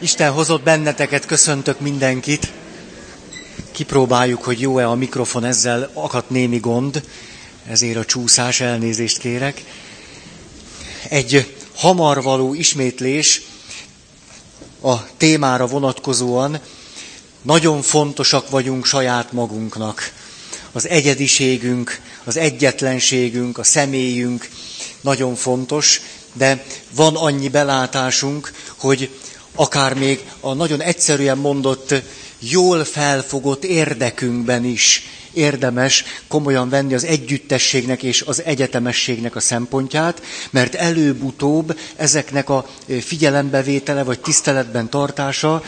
Isten hozott benneteket, köszöntök mindenkit. Kipróbáljuk, hogy jó-e a mikrofon, ezzel akadt némi gond, ezért a csúszás, elnézést kérek. Egy hamar való ismétlés a témára vonatkozóan. Nagyon fontosak vagyunk saját magunknak. Az egyediségünk, az egyetlenségünk, a személyünk nagyon fontos, de van annyi belátásunk, hogy akár még a nagyon egyszerűen mondott, jól felfogott érdekünkben is érdemes komolyan venni az együttességnek és az egyetemességnek a szempontját, mert előbb-utóbb ezeknek a figyelembevétele vagy tiszteletben tartása,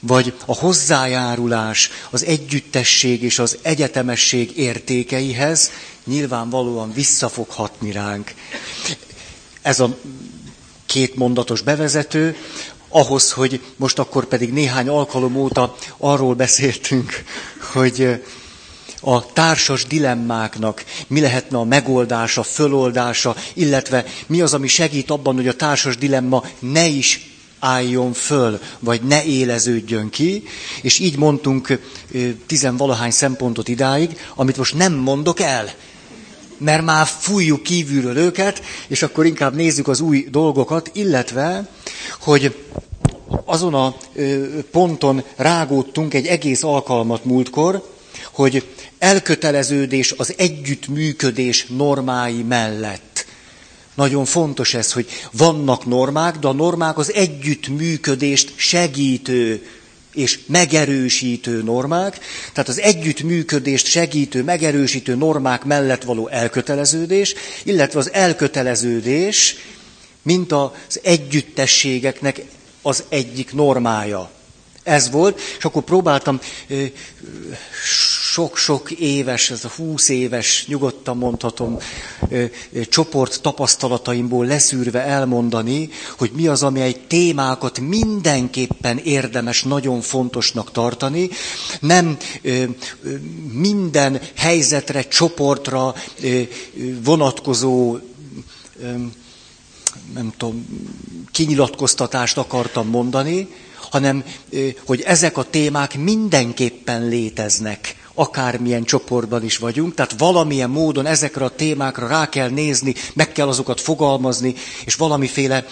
vagy a hozzájárulás az együttesség és az egyetemesség értékeihez nyilvánvalóan visszafoghatni ránk. Ez a két mondatos bevezető, ahhoz, hogy most akkor pedig néhány alkalom óta arról beszéltünk, hogy a társas dilemmáknak mi lehetne a megoldása, föloldása, illetve mi az, ami segít abban, hogy a társas dilemma ne is álljon föl, vagy ne éleződjön ki, és így mondtunk tizenvalahány szempontot idáig, amit most nem mondok el, mert már fújjuk kívülről őket, és akkor inkább nézzük az új dolgokat, illetve, hogy azon a ponton rágódtunk egy egész alkalmat múltkor, hogy elköteleződés az együttműködés normái mellett. Nagyon fontos ez, hogy vannak normák, de a normák az együttműködést segítő és megerősítő normák, tehát az együttműködést segítő, megerősítő normák mellett való elköteleződés, illetve az elköteleződés, mint az együttességeknek az egyik normája. Ez volt, és akkor próbáltam sok-sok éves, ez a húsz éves, nyugodtan mondhatom, csoport tapasztalataimból leszűrve elmondani, hogy mi az, ami egy témákat mindenképpen érdemes, nagyon fontosnak tartani. Nem minden helyzetre, csoportra vonatkozó nem tudom, kinyilatkoztatást akartam mondani, hanem hogy ezek a témák mindenképpen léteznek, akármilyen csoportban is vagyunk, tehát valamilyen módon ezekre a témákra rá kell nézni, meg kell azokat fogalmazni, és valamiféle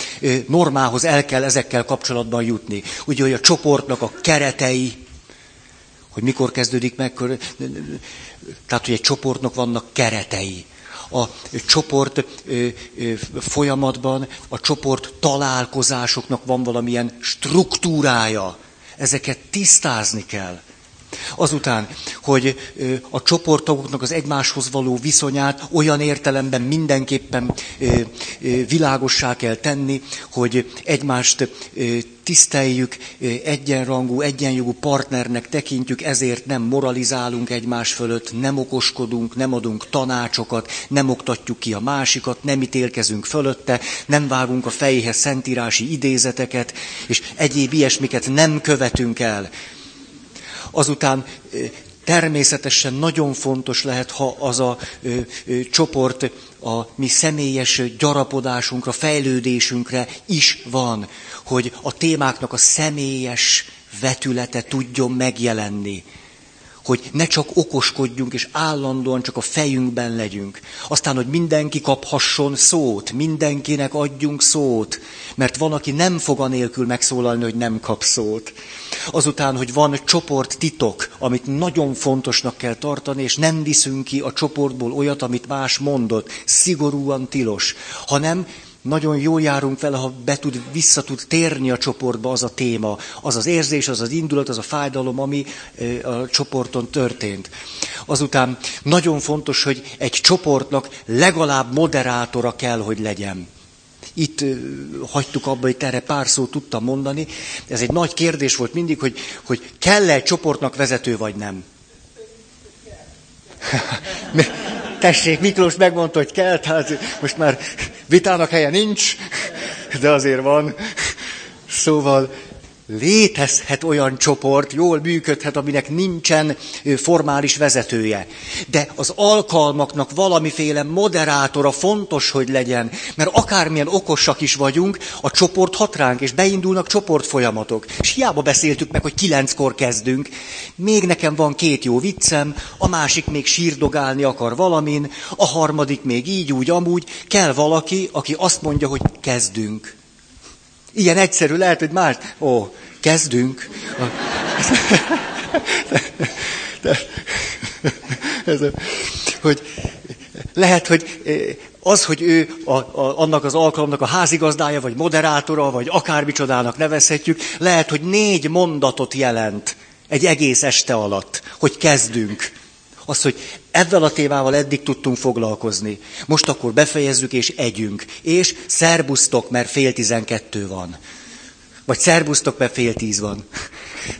normához el kell ezekkel kapcsolatban jutni. Ugye, hogy a csoportnak a keretei, hogy mikor kezdődik meg, tehát, hogy egy csoportnak vannak keretei a csoport folyamatban, a csoport találkozásoknak van valamilyen struktúrája. Ezeket tisztázni kell. Azután, hogy a csoporttagoknak az egymáshoz való viszonyát olyan értelemben mindenképpen világossá kell tenni, hogy egymást tiszteljük, egyenrangú, egyenjogú partnernek tekintjük, ezért nem moralizálunk egymás fölött, nem okoskodunk, nem adunk tanácsokat, nem oktatjuk ki a másikat, nem ítélkezünk fölötte, nem vágunk a fejéhez szentírási idézeteket, és egyéb ilyesmiket nem követünk el. Azután természetesen nagyon fontos lehet, ha az a ö, ö, csoport a mi személyes gyarapodásunkra, fejlődésünkre is van, hogy a témáknak a személyes vetülete tudjon megjelenni hogy ne csak okoskodjunk, és állandóan csak a fejünkben legyünk. Aztán, hogy mindenki kaphasson szót, mindenkinek adjunk szót, mert van, aki nem fog anélkül megszólalni, hogy nem kap szót. Azután, hogy van csoport titok, amit nagyon fontosnak kell tartani, és nem viszünk ki a csoportból olyat, amit más mondott, szigorúan tilos, hanem nagyon jól járunk vele, ha be tud, vissza tud térni a csoportba az a téma, az az érzés, az az indulat, az a fájdalom, ami a csoporton történt. Azután nagyon fontos, hogy egy csoportnak legalább moderátora kell, hogy legyen. Itt hagytuk abba, hogy erre pár szót tudtam mondani. Ez egy nagy kérdés volt mindig, hogy, hogy kell-e egy csoportnak vezető, vagy nem. Tessék, Miklós megmondta, hogy kell, tehát most már vitának helye nincs, de azért van. Szóval létezhet olyan csoport, jól működhet, aminek nincsen formális vezetője. De az alkalmaknak valamiféle moderátora fontos, hogy legyen, mert akármilyen okosak is vagyunk, a csoport hat ránk, és beindulnak csoportfolyamatok. És hiába beszéltük meg, hogy kilenckor kezdünk. Még nekem van két jó viccem, a másik még sírdogálni akar valamin, a harmadik még így, úgy, amúgy. Kell valaki, aki azt mondja, hogy kezdünk. Ilyen egyszerű lehet, hogy más. Ó, kezdünk. Hogy lehet, hogy az, hogy ő a, a, annak az alkalomnak a házigazdája, vagy moderátora, vagy akármicsodának nevezhetjük, lehet, hogy négy mondatot jelent egy egész este alatt, hogy kezdünk. Az, hogy ezzel a témával eddig tudtunk foglalkozni. Most akkor befejezzük és együnk. És szerbusztok, mert fél tizenkettő van. Vagy szerbusztok, mert fél tíz van.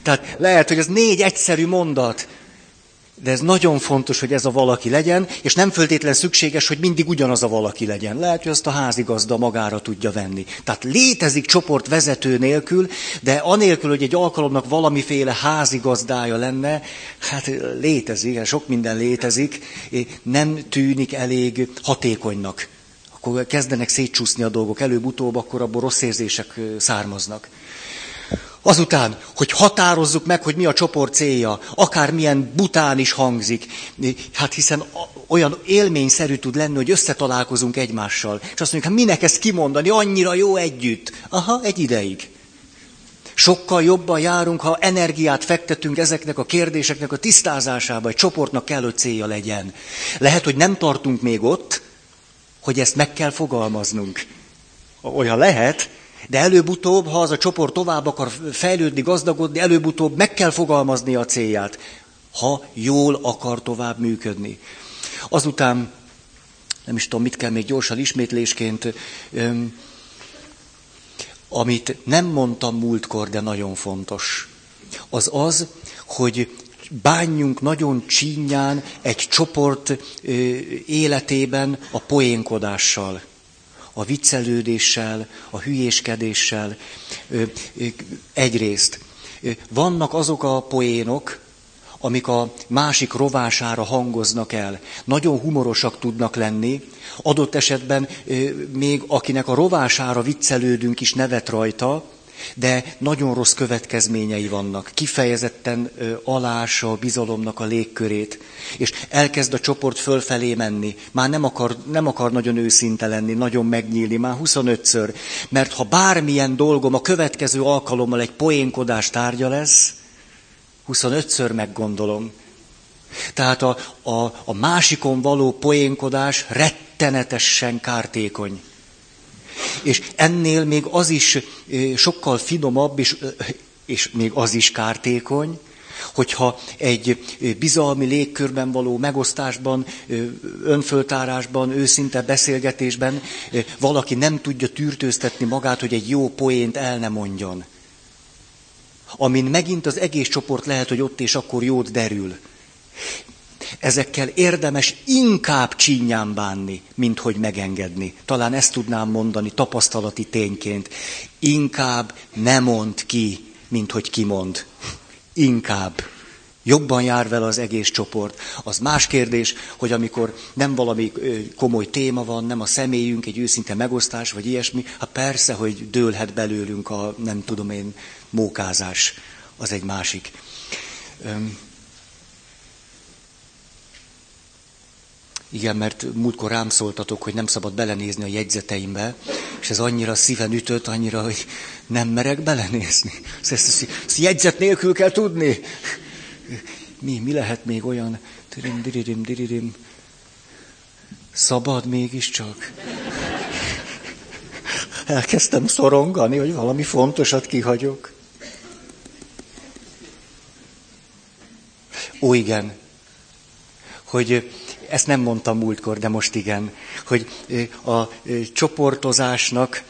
Tehát lehet, hogy ez négy egyszerű mondat, de ez nagyon fontos, hogy ez a valaki legyen, és nem föltétlen szükséges, hogy mindig ugyanaz a valaki legyen. Lehet, hogy azt a házigazda magára tudja venni. Tehát létezik csoport vezető nélkül, de anélkül, hogy egy alkalomnak valamiféle házigazdája lenne, hát létezik, sok minden létezik, nem tűnik elég hatékonynak. Akkor kezdenek szétcsúszni a dolgok előbb-utóbb, akkor abból rossz érzések származnak. Azután, hogy határozzuk meg, hogy mi a csoport célja, akármilyen bután is hangzik, hát hiszen olyan élményszerű tud lenni, hogy összetalálkozunk egymással. És azt mondjuk, hát minek ezt kimondani, annyira jó együtt. Aha, egy ideig. Sokkal jobban járunk, ha energiát fektetünk ezeknek a kérdéseknek a tisztázásába, egy csoportnak kell, hogy célja legyen. Lehet, hogy nem tartunk még ott, hogy ezt meg kell fogalmaznunk. Olyan lehet, de előbb-utóbb, ha az a csoport tovább akar fejlődni, gazdagodni, előbb-utóbb meg kell fogalmazni a célját, ha jól akar tovább működni. Azután, nem is tudom, mit kell még gyorsan ismétlésként, amit nem mondtam múltkor, de nagyon fontos, az az, hogy bánjunk nagyon csínyán egy csoport életében a poénkodással a viccelődéssel, a hülyéskedéssel. Egyrészt vannak azok a poénok, amik a másik rovására hangoznak el. Nagyon humorosak tudnak lenni, adott esetben még akinek a rovására viccelődünk is nevet rajta, de nagyon rossz következményei vannak. Kifejezetten ö, alása a bizalomnak a légkörét, és elkezd a csoport fölfelé menni. Már nem akar, nem akar nagyon őszinte lenni, nagyon megnyílni, már 25-ször. Mert ha bármilyen dolgom a következő alkalommal egy poénkodás tárgya lesz, 25-ször meggondolom. Tehát a, a, a másikon való poénkodás rettenetesen kártékony. És ennél még az is sokkal finomabb, és, és még az is kártékony, hogyha egy bizalmi légkörben való megosztásban, önföltárásban, őszinte beszélgetésben valaki nem tudja tűrtőztetni magát, hogy egy jó poént el ne mondjon. Amin megint az egész csoport lehet, hogy ott és akkor jót derül. Ezekkel érdemes inkább csínyán bánni, mint hogy megengedni. Talán ezt tudnám mondani tapasztalati tényként. Inkább ne mond ki, mint hogy kimond. Inkább. Jobban jár vele az egész csoport. Az más kérdés, hogy amikor nem valami komoly téma van, nem a személyünk, egy őszinte megosztás, vagy ilyesmi, hát persze, hogy dőlhet belőlünk a, nem tudom én, mókázás. Az egy másik. Igen, mert múltkor rám szóltatok, hogy nem szabad belenézni a jegyzeteimbe, és ez annyira szíven ütött, annyira, hogy nem merek belenézni. Ezt, ezt, ezt jegyzet nélkül kell tudni. Mi, mi lehet még olyan? Dirim, diririm, diririm. Szabad mégiscsak. Elkezdtem szorongani, hogy valami fontosat kihagyok. Ó, igen. Hogy ezt nem mondtam múltkor, de most igen, hogy a csoportozásnak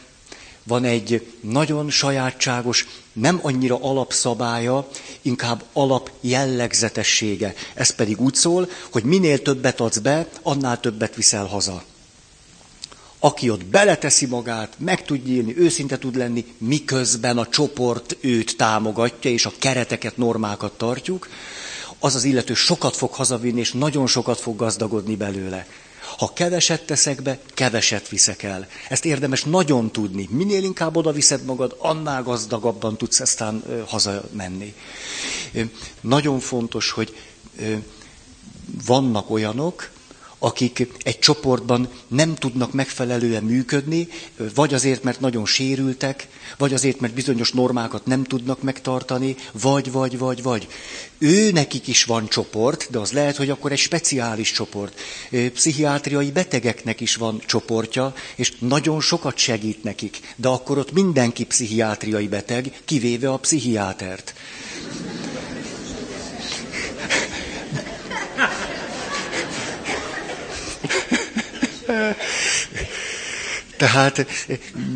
van egy nagyon sajátságos, nem annyira alapszabálya, inkább alapjellegzetessége. Ez pedig úgy szól, hogy minél többet adsz be, annál többet viszel haza. aki ott beleteszi magát, meg tud nyílni, őszinte tud lenni, miközben a csoport őt támogatja, és a kereteket, normákat tartjuk, az az illető sokat fog hazavinni, és nagyon sokat fog gazdagodni belőle. Ha keveset teszek be, keveset viszek el. Ezt érdemes nagyon tudni. Minél inkább oda viszed magad, annál gazdagabban tudsz aztán hazamenni. Nagyon fontos, hogy vannak olyanok, akik egy csoportban nem tudnak megfelelően működni, vagy azért, mert nagyon sérültek, vagy azért, mert bizonyos normákat nem tudnak megtartani, vagy, vagy, vagy, vagy. Ő nekik is van csoport, de az lehet, hogy akkor egy speciális csoport. Pszichiátriai betegeknek is van csoportja, és nagyon sokat segít nekik, de akkor ott mindenki pszichiátriai beteg, kivéve a pszichiátert. Tehát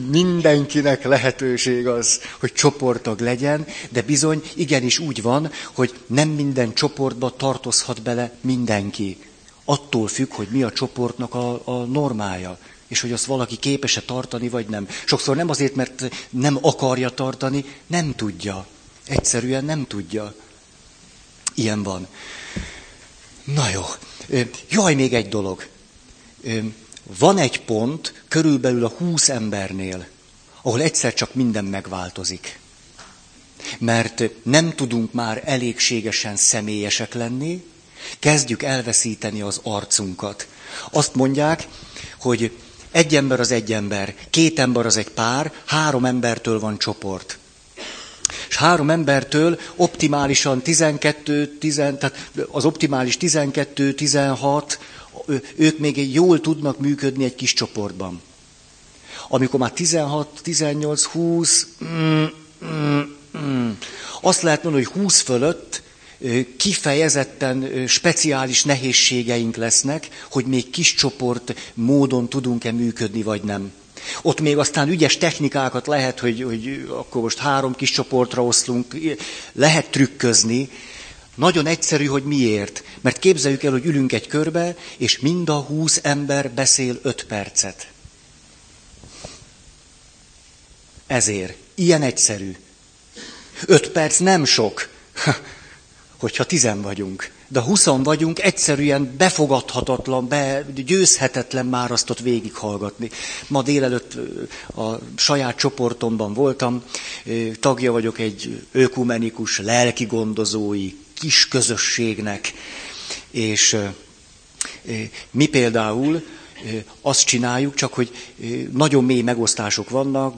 mindenkinek lehetőség az, hogy csoporttag legyen, de bizony igenis úgy van, hogy nem minden csoportba tartozhat bele mindenki. Attól függ, hogy mi a csoportnak a, a normája, és hogy azt valaki képes-e tartani, vagy nem. Sokszor nem azért, mert nem akarja tartani, nem tudja. Egyszerűen nem tudja. Ilyen van. Na jó. Jaj, még egy dolog van egy pont körülbelül a húsz embernél, ahol egyszer csak minden megváltozik. Mert nem tudunk már elégségesen személyesek lenni, kezdjük elveszíteni az arcunkat. Azt mondják, hogy egy ember az egy ember, két ember az egy pár, három embertől van csoport. És három embertől optimálisan 12, 10, tehát az optimális 12, 16, ők még jól tudnak működni egy kis csoportban. Amikor már 16, 18, 20, mm, mm, mm, azt lehet mondani, hogy 20 fölött kifejezetten speciális nehézségeink lesznek, hogy még kis csoport módon tudunk-e működni, vagy nem. Ott még aztán ügyes technikákat lehet, hogy, hogy akkor most három kis csoportra oszlunk, lehet trükközni, nagyon egyszerű, hogy miért. Mert képzeljük el, hogy ülünk egy körbe, és mind a húsz ember beszél öt percet. Ezért. Ilyen egyszerű. Öt perc nem sok, hogyha tizen vagyunk. De huszon vagyunk, egyszerűen befogadhatatlan, be, győzhetetlen már azt ott végighallgatni. Ma délelőtt a saját csoportomban voltam, tagja vagyok egy ökumenikus, lelki gondozói kis közösségnek. És mi például azt csináljuk, csak hogy nagyon mély megosztások vannak,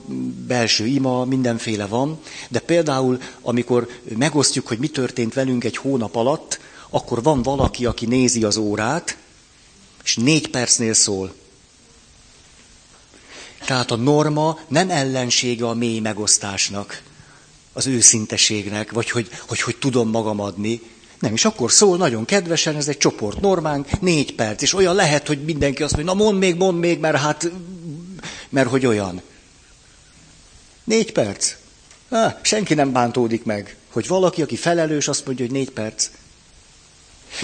belső ima, mindenféle van, de például, amikor megosztjuk, hogy mi történt velünk egy hónap alatt, akkor van valaki, aki nézi az órát, és négy percnél szól. Tehát a norma nem ellensége a mély megosztásnak az őszinteségnek, vagy hogy, hogy, hogy tudom magam adni. Nem, és akkor szól nagyon kedvesen, ez egy csoport normánk, négy perc, és olyan lehet, hogy mindenki azt mondja, na mond még, mond még, mert hát, mert hogy olyan. Négy perc. Ah, senki nem bántódik meg, hogy valaki, aki felelős, azt mondja, hogy négy perc.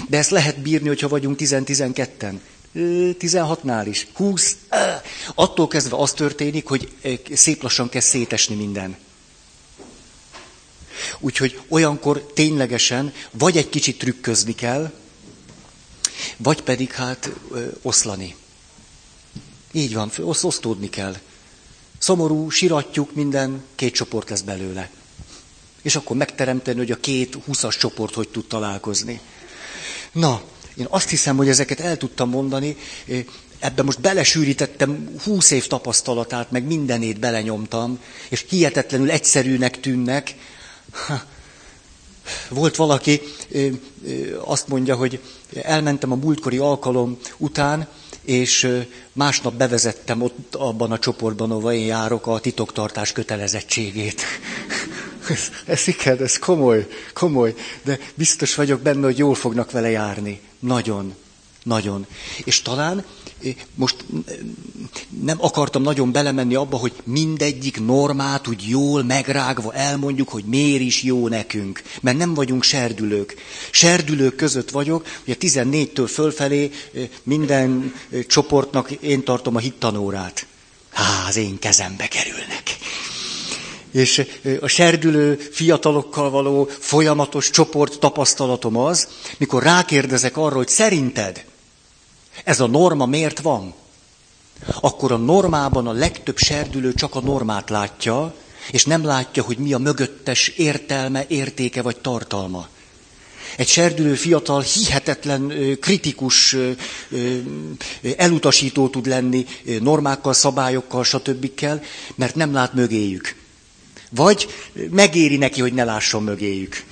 De ezt lehet bírni, hogyha vagyunk 10-12-en. 16-nál is, 20. Attól kezdve az történik, hogy szép lassan kezd szétesni minden. Úgyhogy olyankor ténylegesen vagy egy kicsit trükközni kell, vagy pedig hát ö, oszlani. Így van, osz, osztódni kell. Szomorú, siratjuk, minden, két csoport lesz belőle. És akkor megteremteni, hogy a két húszas csoport hogy tud találkozni. Na, én azt hiszem, hogy ezeket el tudtam mondani, ebben most belesűrítettem húsz év tapasztalatát, meg mindenét belenyomtam, és hihetetlenül egyszerűnek tűnnek, volt valaki, azt mondja, hogy elmentem a múltkori alkalom után, és másnap bevezettem ott abban a csoportban, ahol én járok, a titoktartás kötelezettségét. ez, ez igen, ez komoly, komoly, de biztos vagyok benne, hogy jól fognak vele járni. Nagyon. Nagyon. És talán most nem akartam nagyon belemenni abba, hogy mindegyik normát úgy jól megrágva elmondjuk, hogy miért is jó nekünk. Mert nem vagyunk serdülők. Serdülők között vagyok, a 14-től fölfelé minden csoportnak én tartom a hittanórát. Há, az én kezembe kerülnek. És a serdülő fiatalokkal való folyamatos csoport tapasztalatom az, mikor rákérdezek arra, hogy szerinted ez a norma miért van? Akkor a normában a legtöbb serdülő csak a normát látja, és nem látja, hogy mi a mögöttes értelme, értéke vagy tartalma. Egy serdülő fiatal hihetetlen kritikus, elutasító tud lenni normákkal, szabályokkal, stb. mert nem lát mögéjük. Vagy megéri neki, hogy ne lásson mögéjük.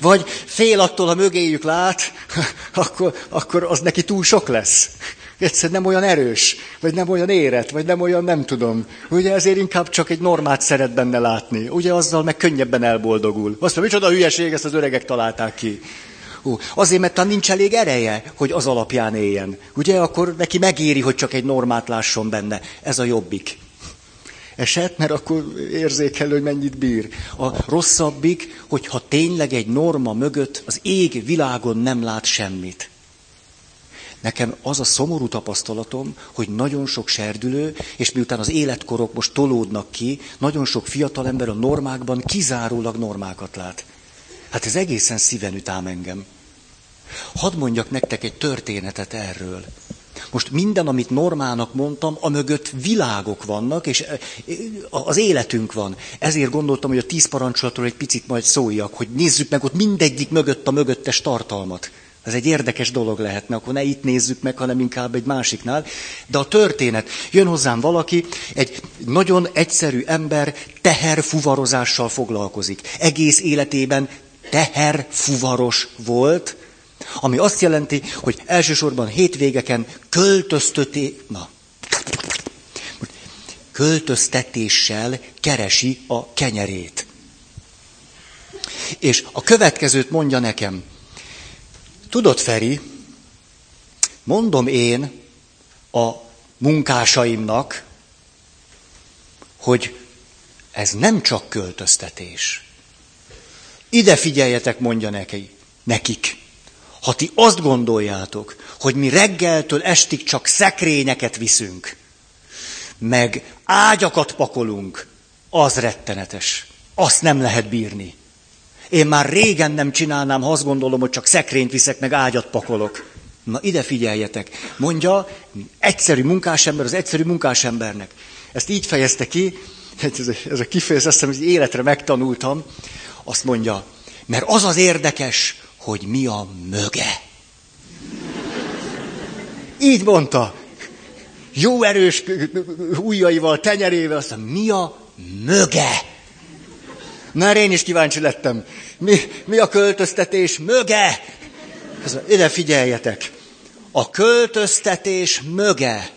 Vagy fél attól, ha mögéjük lát, akkor, akkor az neki túl sok lesz. Egyszer nem olyan erős, vagy nem olyan érett, vagy nem olyan nem tudom. Ugye ezért inkább csak egy normát szeret benne látni. Ugye azzal meg könnyebben elboldogul. Azt mondja, micsoda hülyeség, ezt az öregek találták ki. Ó, azért, mert nincs elég ereje, hogy az alapján éljen. Ugye, akkor neki megéri, hogy csak egy normát lásson benne. Ez a jobbik eset, mert akkor érzékel, hogy mennyit bír. A rosszabbik, hogyha tényleg egy norma mögött az ég világon nem lát semmit. Nekem az a szomorú tapasztalatom, hogy nagyon sok serdülő, és miután az életkorok most tolódnak ki, nagyon sok fiatal ember a normákban kizárólag normákat lát. Hát ez egészen szíven üt engem. Hadd mondjak nektek egy történetet erről. Most minden, amit normának mondtam, mögött világok vannak, és eh, az életünk van. Ezért gondoltam, hogy a tíz parancsolatról egy picit majd szóljak, hogy nézzük meg ott mindegyik mögött a mögöttes tartalmat. Ez egy érdekes dolog lehetne, akkor ne itt nézzük meg, hanem inkább egy másiknál. De a történet, jön hozzám valaki, egy nagyon egyszerű ember teherfuvarozással foglalkozik. Egész életében teherfuvaros volt, ami azt jelenti, hogy elsősorban hétvégeken költöztöté... Na, költöztetéssel keresi a kenyerét. És a következőt mondja nekem. Tudod, Feri, mondom én a munkásaimnak, hogy ez nem csak költöztetés. Ide figyeljetek, mondja neki, nekik. Ha ti azt gondoljátok, hogy mi reggeltől estig csak szekrényeket viszünk, meg ágyakat pakolunk, az rettenetes. Azt nem lehet bírni. Én már régen nem csinálnám, ha azt gondolom, hogy csak szekrényt viszek, meg ágyat pakolok. Na ide figyeljetek. Mondja, egyszerű munkásember az egyszerű munkásembernek. Ezt így fejezte ki, ez, ez a kifejezés, azt hiszem, hogy életre megtanultam. Azt mondja, mert az az érdekes, hogy mi a möge. Így mondta. Jó erős ujjaival, tenyerével, azt mondja, mi a möge? Na, én is kíváncsi lettem. Mi, mi a költöztetés möge? Ide figyeljetek. A költöztetés möge,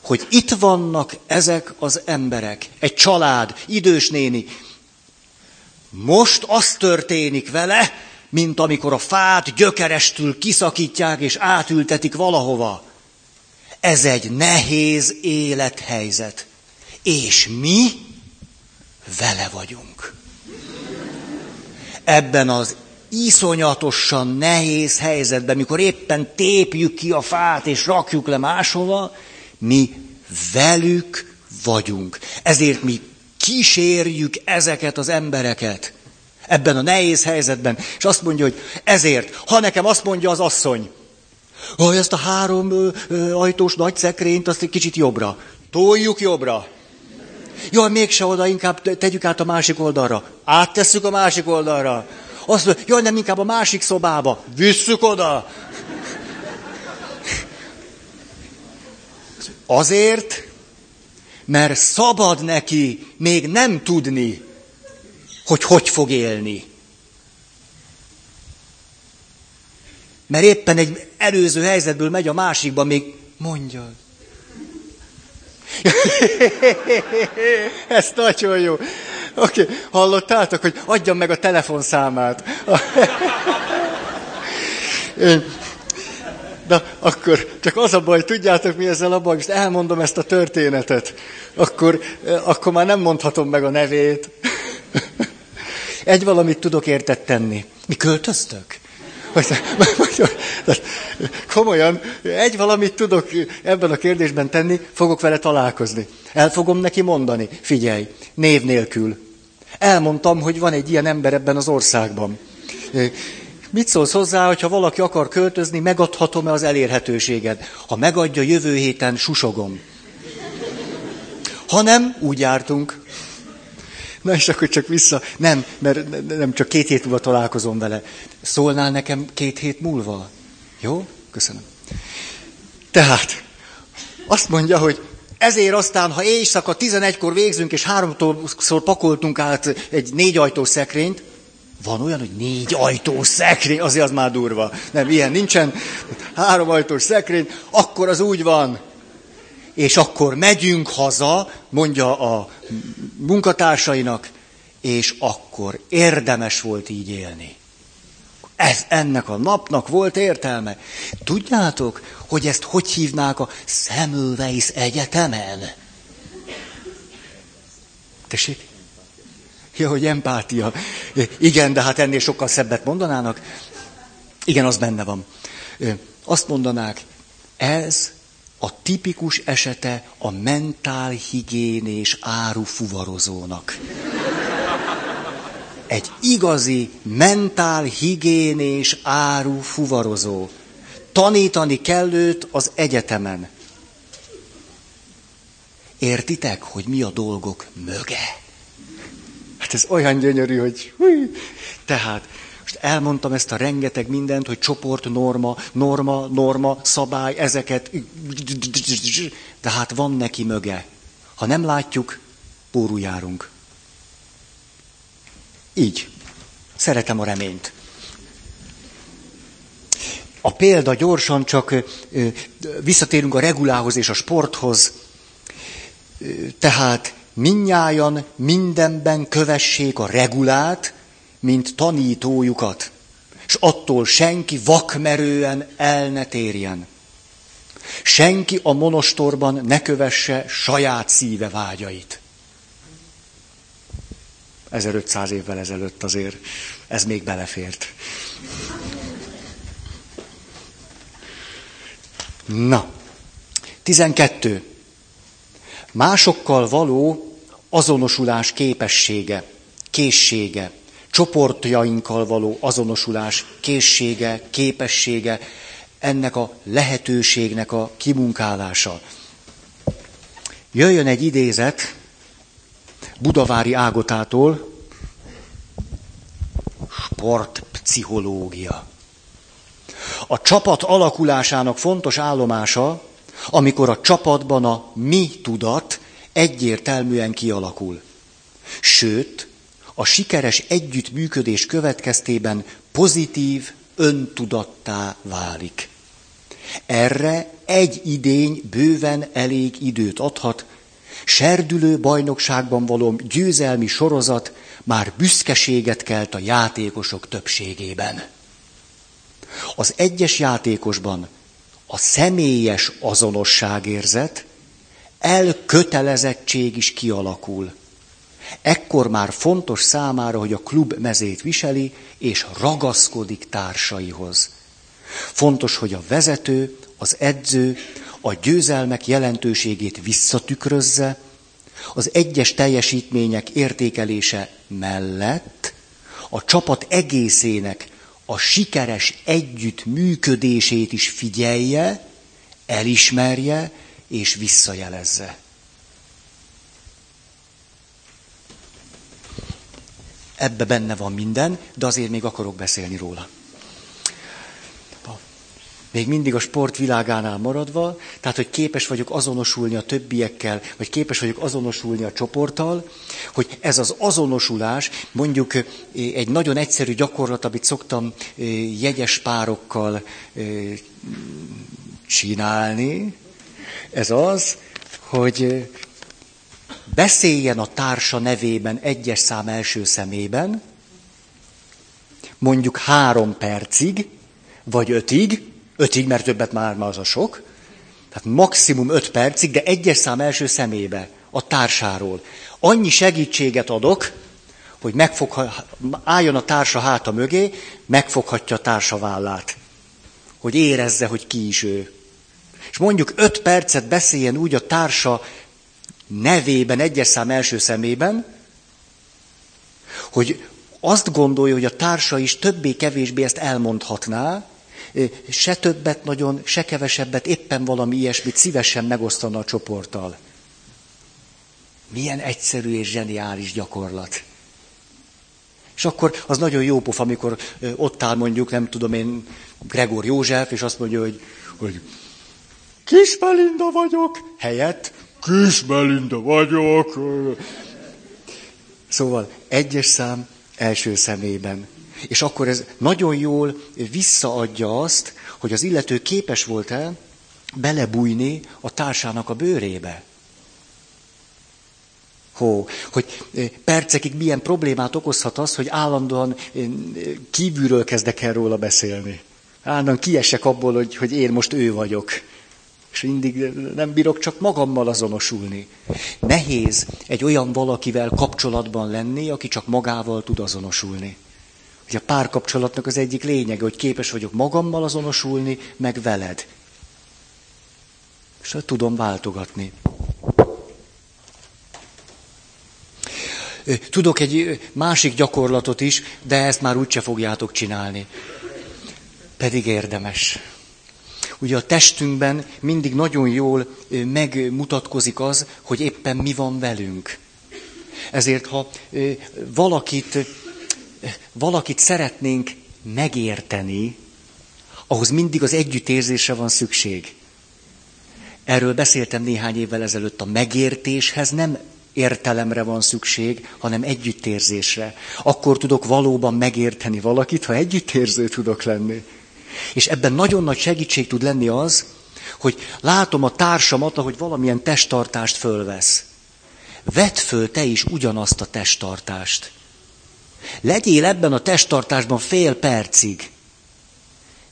hogy itt vannak ezek az emberek, egy család, idős néni. Most az történik vele, mint amikor a fát gyökerestül kiszakítják és átültetik valahova. Ez egy nehéz élethelyzet. És mi vele vagyunk. Ebben az iszonyatosan nehéz helyzetben, mikor éppen tépjük ki a fát és rakjuk le máshova, mi velük vagyunk. Ezért mi kísérjük ezeket az embereket ebben a nehéz helyzetben. És azt mondja, hogy ezért, ha nekem azt mondja az asszony, hogy ezt a három ö, ö, ajtós nagy szekrényt, azt egy kicsit jobbra. Toljuk jobbra. Jaj, mégse oda, inkább tegyük át a másik oldalra. Áttesszük a másik oldalra. Azt mondja, jaj, nem inkább a másik szobába. Visszük oda. Azért, mert szabad neki még nem tudni, hogy hogy fog élni. Mert éppen egy előző helyzetből megy a másikba, még mondja. Ez nagyon jó. Oké, okay. hallottátok, hogy adjam meg a telefonszámát. Na, akkor csak az a baj, tudjátok mi ezzel a baj, most elmondom ezt a történetet, akkor, akkor már nem mondhatom meg a nevét. Egy valamit tudok értet tenni. Mi költöztök? Komolyan, egy valamit tudok ebben a kérdésben tenni, fogok vele találkozni. El fogom neki mondani, figyelj, név nélkül. Elmondtam, hogy van egy ilyen ember ebben az országban. Mit szólsz hozzá, hogyha valaki akar költözni, megadhatom-e az elérhetőséged? Ha megadja, jövő héten susogom. Ha nem, úgy jártunk. Na és akkor csak vissza. Nem, mert nem csak két hét múlva találkozom vele. Szólnál nekem két hét múlva? Jó? Köszönöm. Tehát, azt mondja, hogy ezért aztán, ha éjszaka 11-kor végzünk, és háromszor pakoltunk át egy négy ajtós szekrényt, van olyan, hogy négy ajtós szekrény, azért az már durva. Nem, ilyen nincsen. Három ajtós szekrény, akkor az úgy van. És akkor megyünk haza, mondja a munkatársainak, és akkor érdemes volt így élni. Ez, ennek a napnak volt értelme. Tudjátok, hogy ezt hogy hívnák a Semmelweis Egyetemen? Tessék? Ja, hogy empátia. Igen, de hát ennél sokkal szebbet mondanának. Igen, az benne van. Azt mondanák, ez a tipikus esete a mentálhigiénés áru fuvarozónak. Egy igazi mentálhigiénés áru fuvarozó. Tanítani kell őt az egyetemen. Értitek, hogy mi a dolgok möge? Hát ez olyan gyönyörű, hogy... Húj. Tehát, elmondtam ezt a rengeteg mindent, hogy csoport, norma, norma, norma, szabály, ezeket. De hát van neki möge. Ha nem látjuk, járunk. Így. Szeretem a reményt. A példa gyorsan csak visszatérünk a regulához és a sporthoz. Tehát minnyájan mindenben kövessék a regulát, mint tanítójukat, és attól senki vakmerően el ne térjen. Senki a monostorban ne kövesse saját szíve vágyait. 1500 évvel ezelőtt azért ez még belefért. Na, 12. Másokkal való azonosulás képessége, készsége, csoportjainkkal való azonosulás készsége, képessége, ennek a lehetőségnek a kimunkálása. Jöjjön egy idézet Budavári Ágotától, sportpszichológia. A csapat alakulásának fontos állomása, amikor a csapatban a mi tudat egyértelműen kialakul. Sőt, a sikeres együttműködés következtében pozitív öntudattá válik. Erre egy idény bőven elég időt adhat, serdülő bajnokságban való győzelmi sorozat már büszkeséget kelt a játékosok többségében. Az egyes játékosban a személyes azonosságérzet, elkötelezettség is kialakul. Ekkor már fontos számára, hogy a klub mezét viseli, és ragaszkodik társaihoz. Fontos, hogy a vezető, az edző a győzelmek jelentőségét visszatükrözze, az egyes teljesítmények értékelése mellett a csapat egészének a sikeres együttműködését is figyelje, elismerje és visszajelezze. Ebbe benne van minden, de azért még akarok beszélni róla. Még mindig a sport világánál maradva, tehát hogy képes vagyok azonosulni a többiekkel, vagy képes vagyok azonosulni a csoporttal, hogy ez az azonosulás, mondjuk eh, egy nagyon egyszerű gyakorlat, amit szoktam eh, jegyes párokkal eh, csinálni, ez az, hogy beszéljen a társa nevében egyes szám első szemében, mondjuk három percig, vagy ötig, Ötig, mert többet már, már az a sok. Tehát maximum öt percig, de egyes szám első szemébe, a társáról. Annyi segítséget adok, hogy megfogha, álljon a társa háta mögé, megfoghatja a társa vállát. Hogy érezze, hogy ki is ő. És mondjuk öt percet beszéljen úgy a társa nevében, egyes szám első szemében, hogy azt gondolja, hogy a társa is többé-kevésbé ezt elmondhatná, se többet nagyon, se kevesebbet, éppen valami ilyesmit szívesen megosztana a csoporttal. Milyen egyszerű és zseniális gyakorlat. És akkor az nagyon jó pof, amikor ott áll mondjuk, nem tudom én, Gregor József, és azt mondja, hogy, hogy Kis Belinda vagyok, helyett Kis Belinda vagyok. Szóval egyes szám első szemében. És akkor ez nagyon jól visszaadja azt, hogy az illető képes volt-e belebújni a társának a bőrébe. Hó, hogy eh, percekig milyen problémát okozhat az, hogy állandóan eh, kívülről kezdek el róla beszélni. Állandóan kiesek abból, hogy, hogy én most ő vagyok. És mindig nem bírok csak magammal azonosulni. Nehéz egy olyan valakivel kapcsolatban lenni, aki csak magával tud azonosulni. Ugye a párkapcsolatnak az egyik lényege, hogy képes vagyok magammal azonosulni, meg veled. És tudom váltogatni. Tudok egy másik gyakorlatot is, de ezt már úgyse fogjátok csinálni. Pedig érdemes. Ugye a testünkben mindig nagyon jól megmutatkozik az, hogy éppen mi van velünk. Ezért, ha valakit, valakit szeretnénk megérteni, ahhoz mindig az együttérzésre van szükség. Erről beszéltem néhány évvel ezelőtt. A megértéshez nem értelemre van szükség, hanem együttérzésre. Akkor tudok valóban megérteni valakit, ha együttérző tudok lenni. És ebben nagyon nagy segítség tud lenni az, hogy látom a társamat, ahogy valamilyen testtartást fölvesz. Vedd föl te is ugyanazt a testtartást. Legyél ebben a testtartásban fél percig,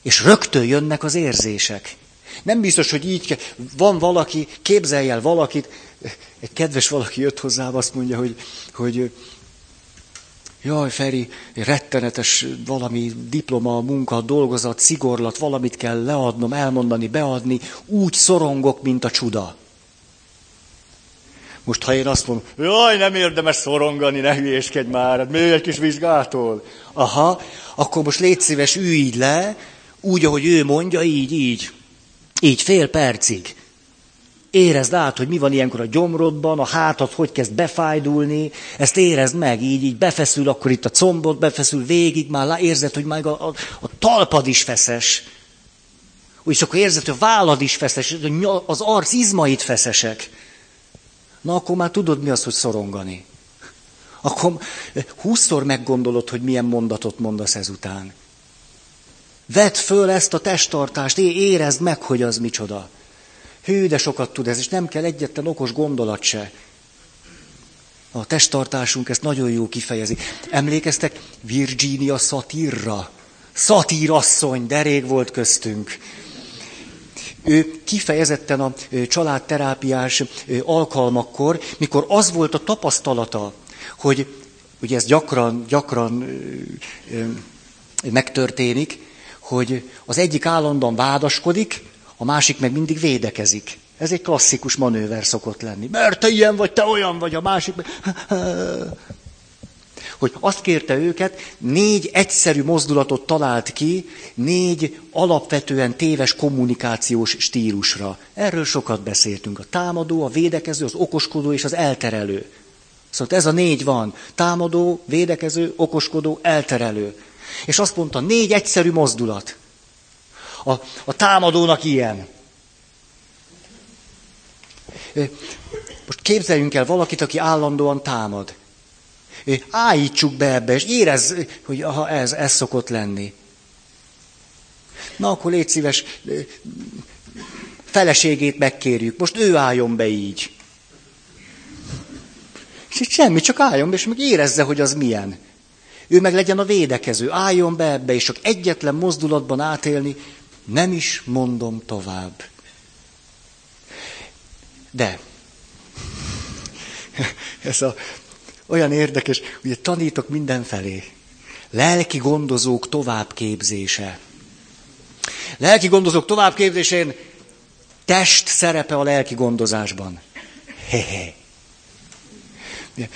és rögtön jönnek az érzések. Nem biztos, hogy így kell. Van valaki, képzelj el valakit, egy kedves valaki jött hozzám, azt mondja, hogy, hogy Jaj, Feri, rettenetes valami diploma, munka, dolgozat, szigorlat, valamit kell leadnom, elmondani, beadni, úgy szorongok, mint a csuda. Most, ha én azt mondom, jaj, nem érdemes szorongani, ne hülyéskedj már, hát egy kis vizsgától. Aha, akkor most légy szíves, ülj le, úgy, ahogy ő mondja, így, így. Így fél percig. Érezd át, hogy mi van ilyenkor a gyomrodban, a hátad hogy kezd befájdulni, ezt érezd meg, így, így befeszül, akkor itt a combod befeszül végig, már érzed, hogy már a, a, a talpad is feszes. És akkor érzed, hogy a vállad is feszes, az arc izmait feszesek. Na akkor már tudod, mi az, hogy szorongani. Akkor húszszor meggondolod, hogy milyen mondatot mondasz ezután. Vedd föl ezt a testtartást, érezd meg, hogy az micsoda. Hű, de sokat tud ez, és nem kell egyetlen okos gondolat se. A testtartásunk ezt nagyon jó kifejezi. Emlékeztek Virginia Satirra? Szatírasszony, de rég volt köztünk. Ő kifejezetten a családterápiás alkalmakkor, mikor az volt a tapasztalata, hogy ugye ez gyakran, gyakran megtörténik, hogy az egyik állandóan vádaskodik, a másik meg mindig védekezik. Ez egy klasszikus manőver szokott lenni. Mert te ilyen vagy, te olyan vagy, a másik. Hogy azt kérte őket, négy egyszerű mozdulatot talált ki, négy alapvetően téves kommunikációs stílusra. Erről sokat beszéltünk. A támadó, a védekező, az okoskodó és az elterelő. Szóval ez a négy van. Támadó, védekező, okoskodó, elterelő. És azt mondta, négy egyszerű mozdulat. A, a támadónak ilyen. Most képzeljünk el valakit, aki állandóan támad. Állítsuk be ebbe, és érez, hogy aha, ez, ez szokott lenni. Na, akkor légy szíves, feleségét megkérjük. Most ő álljon be így. És itt semmi, csak álljon be, és meg érezze, hogy az milyen. Ő meg legyen a védekező, álljon be ebbe, és csak egyetlen mozdulatban átélni, Nem is mondom tovább. De, ez a, olyan érdekes, ugye tanítok mindenfelé. Lelki gondozók továbbképzése. Lelki gondozók továbbképzésén test szerepe a lelki gondozásban. Hehe.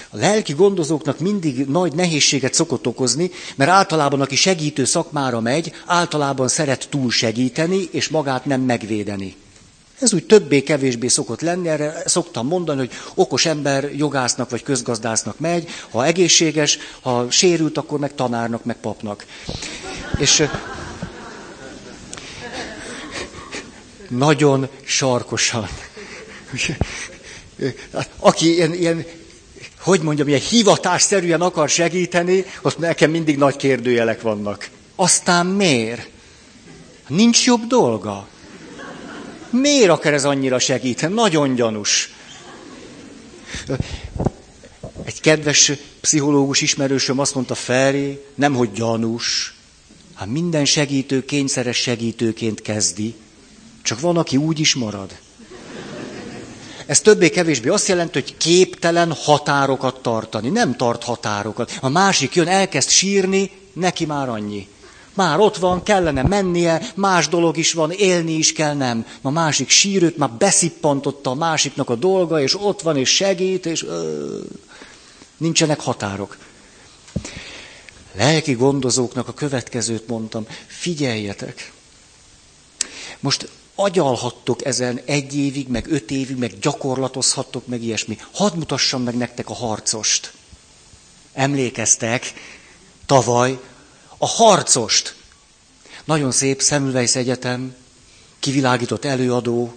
A lelki gondozóknak mindig nagy nehézséget szokott okozni, mert általában aki segítő szakmára megy, általában szeret túl segíteni, és magát nem megvédeni. Ez úgy többé-kevésbé szokott lenni, erre szoktam mondani, hogy okos ember jogásznak vagy közgazdásznak megy, ha egészséges, ha sérült, akkor meg tanárnak, meg papnak. És nagyon sarkosan. Aki ilyen, ilyen hogy mondjam, ilyen hivatásszerűen akar segíteni, ott nekem mindig nagy kérdőjelek vannak. Aztán miért? Nincs jobb dolga. Miért akar ez annyira segíteni? Nagyon gyanús. Egy kedves pszichológus ismerősöm azt mondta Feri, nem hogy gyanús, hát minden segítő kényszeres segítőként kezdi, csak van, aki úgy is marad. Ez többé-kevésbé azt jelenti, hogy képtelen határokat tartani. Nem tart határokat. A másik jön, elkezd sírni, neki már annyi. Már ott van, kellene mennie, más dolog is van, élni is kell, nem. A másik sírőt már beszippantotta a másiknak a dolga, és ott van, és segít, és ö, nincsenek határok. Lelki gondozóknak a következőt mondtam, figyeljetek. Most agyalhattok ezen egy évig, meg öt évig, meg gyakorlatozhattok, meg ilyesmi. Hadd mutassam meg nektek a harcost. Emlékeztek, tavaly a harcost. Nagyon szép Semmelweis Egyetem, kivilágított előadó,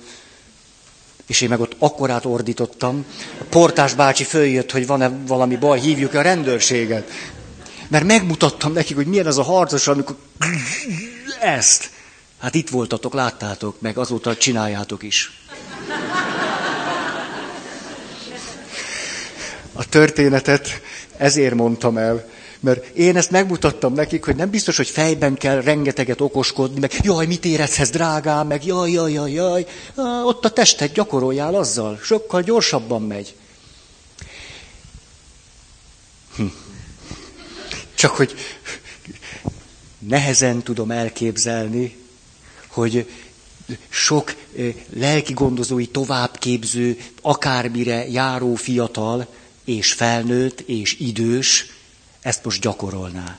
és én meg ott akkorát ordítottam. A portás bácsi följött, hogy van-e valami baj, hívjuk a rendőrséget. Mert megmutattam nekik, hogy milyen az a harcos, amikor ezt. Hát itt voltatok, láttátok, meg azóta csináljátok is. A történetet ezért mondtam el, mert én ezt megmutattam nekik, hogy nem biztos, hogy fejben kell rengeteget okoskodni, meg jaj, mit érezhez, drágám, meg jaj, jaj, jaj, jaj. Ott a testet gyakoroljál azzal, sokkal gyorsabban megy. Hm. Csak hogy nehezen tudom elképzelni, hogy sok lelki gondozói továbbképző, akármire járó fiatal, és felnőtt, és idős, ezt most gyakorolná.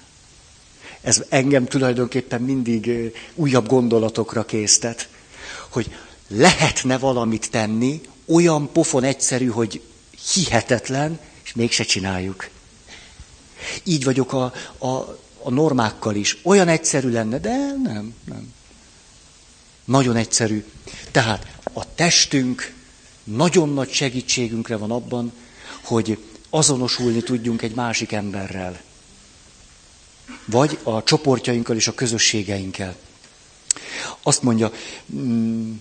Ez engem tulajdonképpen mindig újabb gondolatokra késztet, hogy lehetne valamit tenni, olyan pofon egyszerű, hogy hihetetlen, és mégse csináljuk. Így vagyok a, a, a normákkal is. Olyan egyszerű lenne, de nem, nem. Nagyon egyszerű. Tehát a testünk nagyon nagy segítségünkre van abban, hogy azonosulni tudjunk egy másik emberrel. Vagy a csoportjainkkal és a közösségeinkkel. Azt mondja, mm,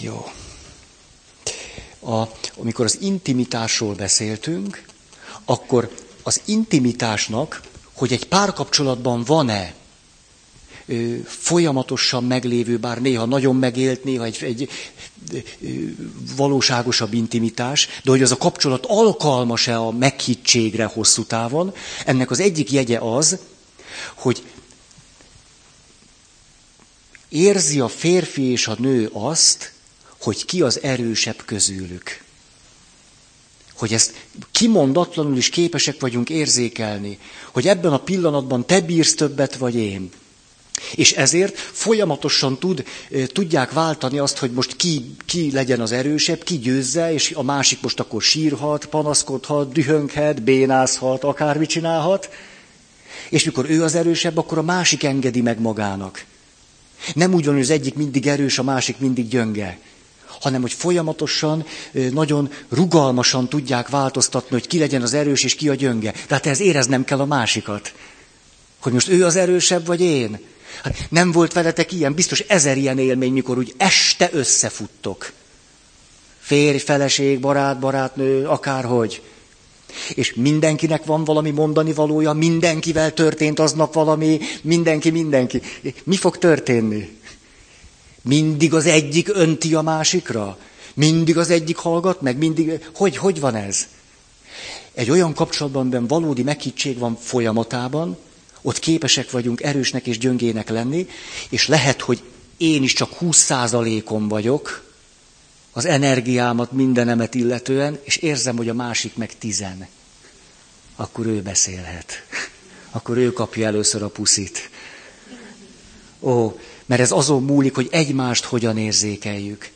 jó. A, amikor az intimitásról beszéltünk, akkor az intimitásnak, hogy egy párkapcsolatban van-e folyamatosan meglévő, bár néha nagyon megélt, néha egy, egy valóságosabb intimitás, de hogy az a kapcsolat alkalmas-e a meghittségre hosszú távon, ennek az egyik jegye az, hogy érzi a férfi és a nő azt, hogy ki az erősebb közülük. Hogy ezt kimondatlanul is képesek vagyunk érzékelni, hogy ebben a pillanatban te bírsz többet, vagy én. És ezért folyamatosan tud, tudják váltani azt, hogy most ki, ki legyen az erősebb, ki győzze, és a másik most akkor sírhat, panaszkodhat, dühönghet, bénázhat, akármit csinálhat. És mikor ő az erősebb, akkor a másik engedi meg magának. Nem úgy van, hogy az egyik mindig erős, a másik mindig gyönge, hanem hogy folyamatosan, nagyon rugalmasan tudják változtatni, hogy ki legyen az erős és ki a gyönge. Tehát ez éreznem kell a másikat. Hogy most ő az erősebb, vagy én. Hát nem volt veletek ilyen, biztos ezer ilyen élmény, mikor úgy este összefuttok. Férj, feleség, barát, barátnő, akárhogy. És mindenkinek van valami mondani valója, mindenkivel történt aznap valami, mindenki, mindenki. Mi fog történni? Mindig az egyik önti a másikra? Mindig az egyik hallgat meg? Mindig... Hogy, hogy van ez? Egy olyan kapcsolatban, amiben valódi meghittség van folyamatában, ott képesek vagyunk erősnek és gyöngének lenni, és lehet, hogy én is csak 20%-on vagyok az energiámat, mindenemet illetően, és érzem, hogy a másik meg tizen. Akkor ő beszélhet. Akkor ő kapja először a puszit. Ó, mert ez azon múlik, hogy egymást hogyan érzékeljük.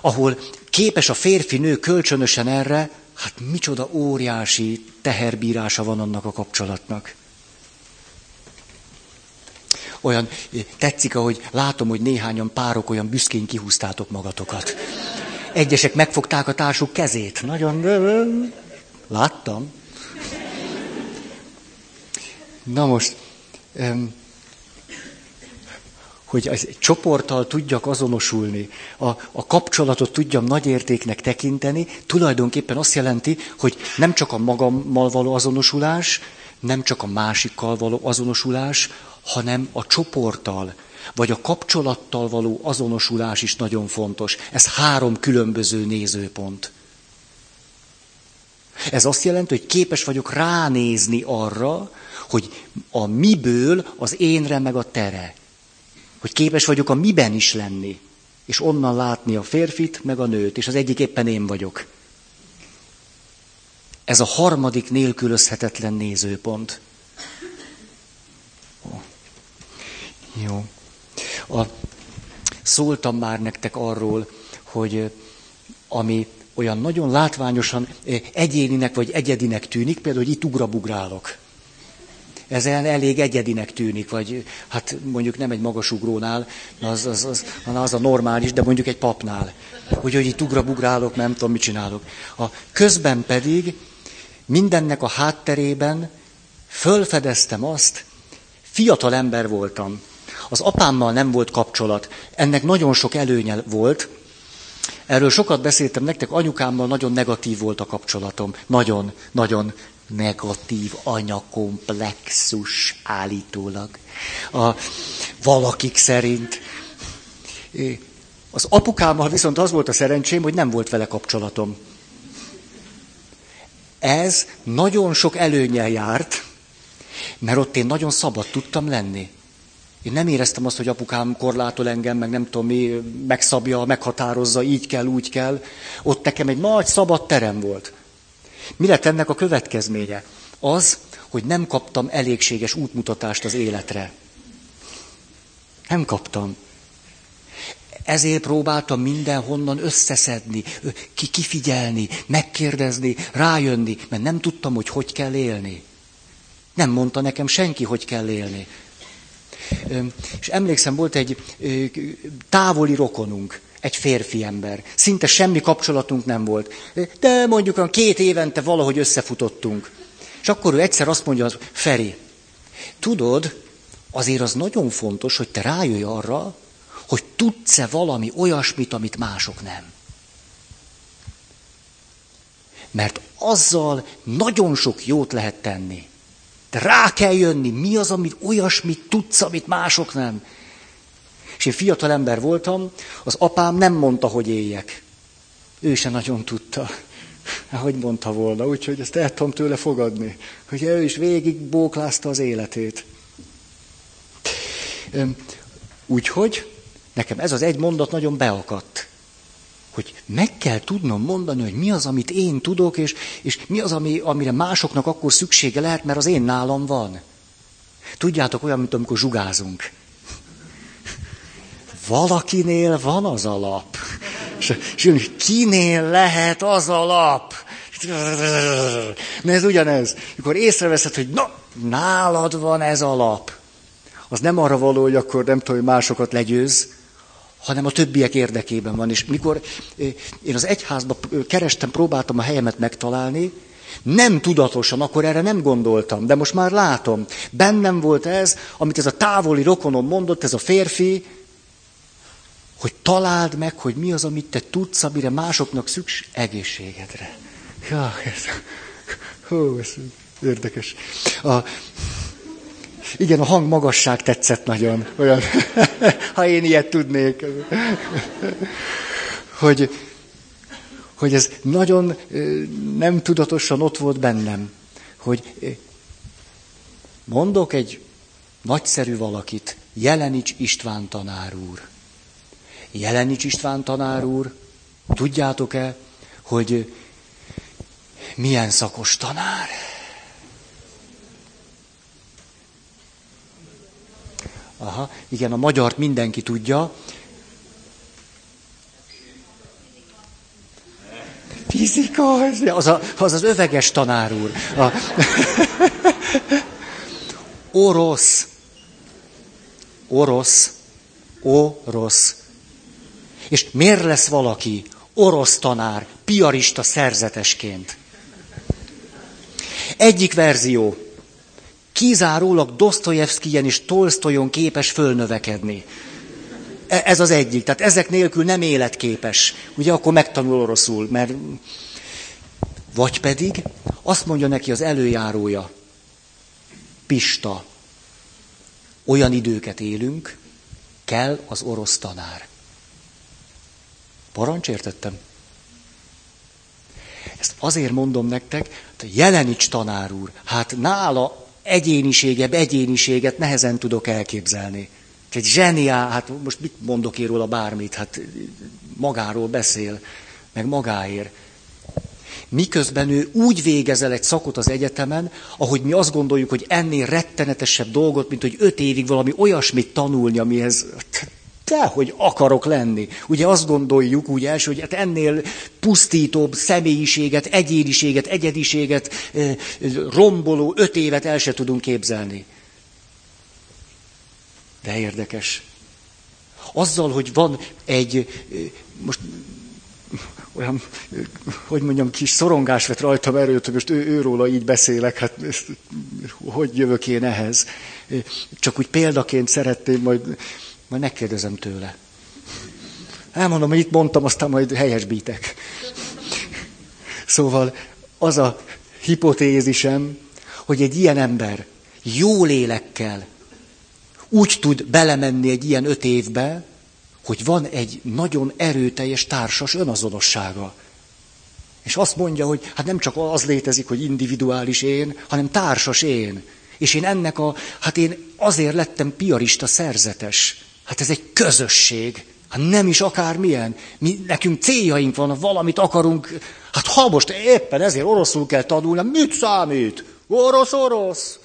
Ahol képes a férfi-nő kölcsönösen erre, hát micsoda óriási teherbírása van annak a kapcsolatnak. Olyan tetszik, ahogy látom, hogy néhányan párok olyan büszkén kihúztátok magatokat. Egyesek megfogták a társuk kezét. Nagyon... Láttam. Na most, hogy egy csoporttal tudjak azonosulni, a, a kapcsolatot tudjam nagy értéknek tekinteni, tulajdonképpen azt jelenti, hogy nem csak a magammal való azonosulás, nem csak a másikkal való azonosulás, hanem a csoporttal, vagy a kapcsolattal való azonosulás is nagyon fontos. Ez három különböző nézőpont. Ez azt jelenti, hogy képes vagyok ránézni arra, hogy a miből az énre meg a tere. Hogy képes vagyok a miben is lenni, és onnan látni a férfit, meg a nőt, és az egyik éppen én vagyok. Ez a harmadik nélkülözhetetlen nézőpont. Jó. A, szóltam már nektek arról, hogy ami olyan nagyon látványosan egyéninek vagy egyedinek tűnik, például, hogy itt ugrabugrálok. Ez elég egyedinek tűnik, vagy hát mondjuk nem egy magasugrónál, az, az, az, az a normális, de mondjuk egy papnál. Hogy, hogy itt ugrabugrálok, nem tudom, mit csinálok. A közben pedig mindennek a hátterében fölfedeztem azt, fiatal ember voltam, az apámmal nem volt kapcsolat. Ennek nagyon sok előnye volt. Erről sokat beszéltem nektek, anyukámmal nagyon negatív volt a kapcsolatom. Nagyon, nagyon negatív anyakomplexus állítólag. A, valakik szerint. Az apukámmal viszont az volt a szerencsém, hogy nem volt vele kapcsolatom. Ez nagyon sok előnyel járt, mert ott én nagyon szabad tudtam lenni. Én nem éreztem azt, hogy apukám korlátol engem, meg nem tudom mi, megszabja, meghatározza, így kell, úgy kell. Ott nekem egy nagy szabad terem volt. Mi lett ennek a következménye? Az, hogy nem kaptam elégséges útmutatást az életre. Nem kaptam. Ezért próbáltam mindenhonnan összeszedni, ki kifigyelni, megkérdezni, rájönni, mert nem tudtam, hogy hogy kell élni. Nem mondta nekem senki, hogy kell élni. És emlékszem, volt egy távoli rokonunk, egy férfi ember. Szinte semmi kapcsolatunk nem volt. De mondjuk a két évente valahogy összefutottunk. És akkor ő egyszer azt mondja, Feri, tudod, azért az nagyon fontos, hogy te rájöjj arra, hogy tudsz-e valami olyasmit, amit mások nem. Mert azzal nagyon sok jót lehet tenni. De rá kell jönni, mi az, amit olyasmit tudsz, amit mások nem. És én fiatal ember voltam, az apám nem mondta, hogy éljek. Ő se nagyon tudta. Hogy mondta volna, úgyhogy ezt el tudom tőle fogadni. Hogy ő is végig bóklázta az életét. Úgyhogy nekem ez az egy mondat nagyon beakadt hogy meg kell tudnom mondani, hogy mi az, amit én tudok, és, és mi az, ami, amire másoknak akkor szüksége lehet, mert az én nálam van. Tudjátok, olyan, mint amikor zsugázunk. Valakinél van az alap. És, és kinél lehet az alap? Na ez ugyanez. Mikor észreveszed, hogy na, nálad van ez alap. Az nem arra való, hogy akkor nem tudom, hogy másokat legyőz, hanem a többiek érdekében van. És mikor én az egyházba kerestem, próbáltam a helyemet megtalálni, nem tudatosan, akkor erre nem gondoltam, de most már látom. Bennem volt ez, amit ez a távoli rokonom mondott, ez a férfi, hogy találd meg, hogy mi az, amit te tudsz, amire másoknak szükség egészségedre. Ja, ez... Hú, ez érdekes. A, igen, a hang magasság tetszett nagyon. Olyan, ha én ilyet tudnék. Hogy, hogy ez nagyon nem tudatosan ott volt bennem, hogy mondok egy nagyszerű valakit, Jelenics István tanár úr. Jelenics István tanár úr, tudjátok-e, hogy milyen szakos tanár? Aha, igen, a magyart mindenki tudja. Fizika, az, a, az az öveges tanár úr. A... Orosz. Orosz. Orosz. És miért lesz valaki orosz tanár, piarista szerzetesként? Egyik verzió. Kizárólag Dostoyevskien és Tolstoyon képes fölnövekedni. E, ez az egyik. Tehát ezek nélkül nem életképes. Ugye akkor megtanul oroszul, mert... Vagy pedig azt mondja neki az előjárója, Pista, olyan időket élünk, kell az orosz tanár. Parancs értettem? Ezt azért mondom nektek, hogy Jelenics tanár úr, hát nála egyéniségebb egyéniséget nehezen tudok elképzelni. Egy zseniál, hát most mit mondok én róla bármit, hát magáról beszél, meg magáért. Miközben ő úgy végezel egy szakot az egyetemen, ahogy mi azt gondoljuk, hogy ennél rettenetesebb dolgot, mint hogy öt évig valami olyasmit tanulni, amihez te, hogy akarok lenni. Ugye azt gondoljuk úgy első, hogy hát ennél pusztítóbb személyiséget, egyéniséget, egyediséget, romboló öt évet el se tudunk képzelni. De érdekes. Azzal, hogy van egy, most olyan, hogy mondjam, kis szorongás vett rajtam erőt, hogy most ő, őróla így beszélek, hát hogy jövök én ehhez. Csak úgy példaként szeretném majd majd megkérdezem tőle. Elmondom, hogy itt mondtam, aztán majd helyesbítek. Szóval az a hipotézisem, hogy egy ilyen ember jó lélekkel úgy tud belemenni egy ilyen öt évbe, hogy van egy nagyon erőteljes társas önazonossága. És azt mondja, hogy hát nem csak az létezik, hogy individuális én, hanem társas én. És én ennek a, hát én azért lettem piarista szerzetes. Hát ez egy közösség. Hát nem is akármilyen. Mi, nekünk céljaink van, valamit akarunk. Hát ha most éppen ezért oroszul kell tanulni, mit számít? Orosz, orosz.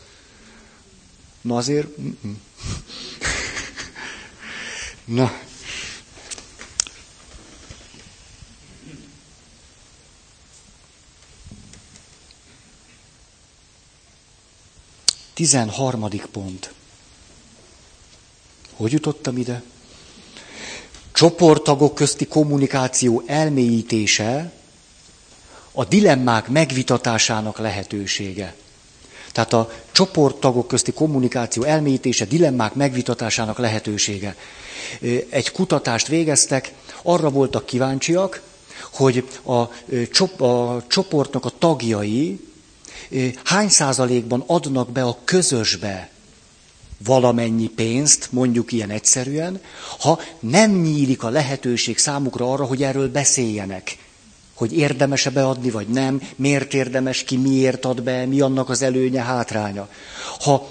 Na azért... Na. Tizenharmadik pont. Hogy jutottam ide? Csoporttagok közti kommunikáció elmélyítése a dilemmák megvitatásának lehetősége. Tehát a csoporttagok közti kommunikáció elmélyítése, dilemmák megvitatásának lehetősége. Egy kutatást végeztek, arra voltak kíváncsiak, hogy a, a csoportnak a tagjai hány százalékban adnak be a közösbe valamennyi pénzt, mondjuk ilyen egyszerűen, ha nem nyílik a lehetőség számukra arra, hogy erről beszéljenek. Hogy érdemese beadni, vagy nem, miért érdemes, ki miért ad be, mi annak az előnye, hátránya. Ha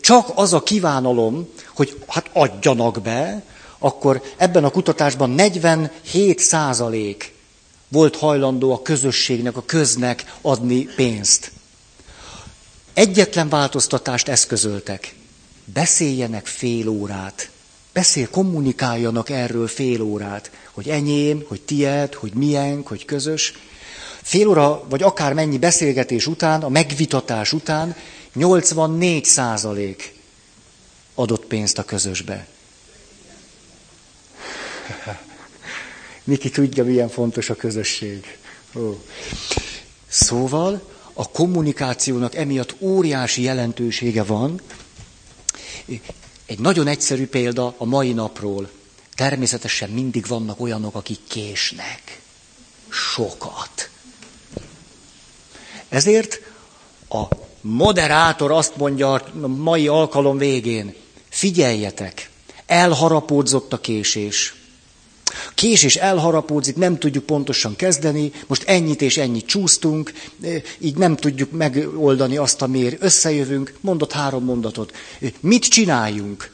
csak az a kívánalom, hogy hát adjanak be, akkor ebben a kutatásban 47 százalék volt hajlandó a közösségnek, a köznek adni pénzt. Egyetlen változtatást eszközöltek beszéljenek fél órát. Beszél, kommunikáljanak erről fél órát, hogy enyém, hogy tied, hogy milyen, hogy közös. Fél óra, vagy akár mennyi beszélgetés után, a megvitatás után 84 százalék adott pénzt a közösbe. Miki tudja, milyen fontos a közösség. Ó. Szóval a kommunikációnak emiatt óriási jelentősége van, egy nagyon egyszerű példa a mai napról. Természetesen mindig vannak olyanok, akik késnek. Sokat. Ezért A moderátor azt mondja a mai alkalom végén, figyeljetek, elharapódzott a késés. Késés elharapódzik, nem tudjuk pontosan kezdeni, most ennyit és ennyit csúsztunk, így nem tudjuk megoldani azt, amiért összejövünk. Mondott három mondatot. Mit csináljunk?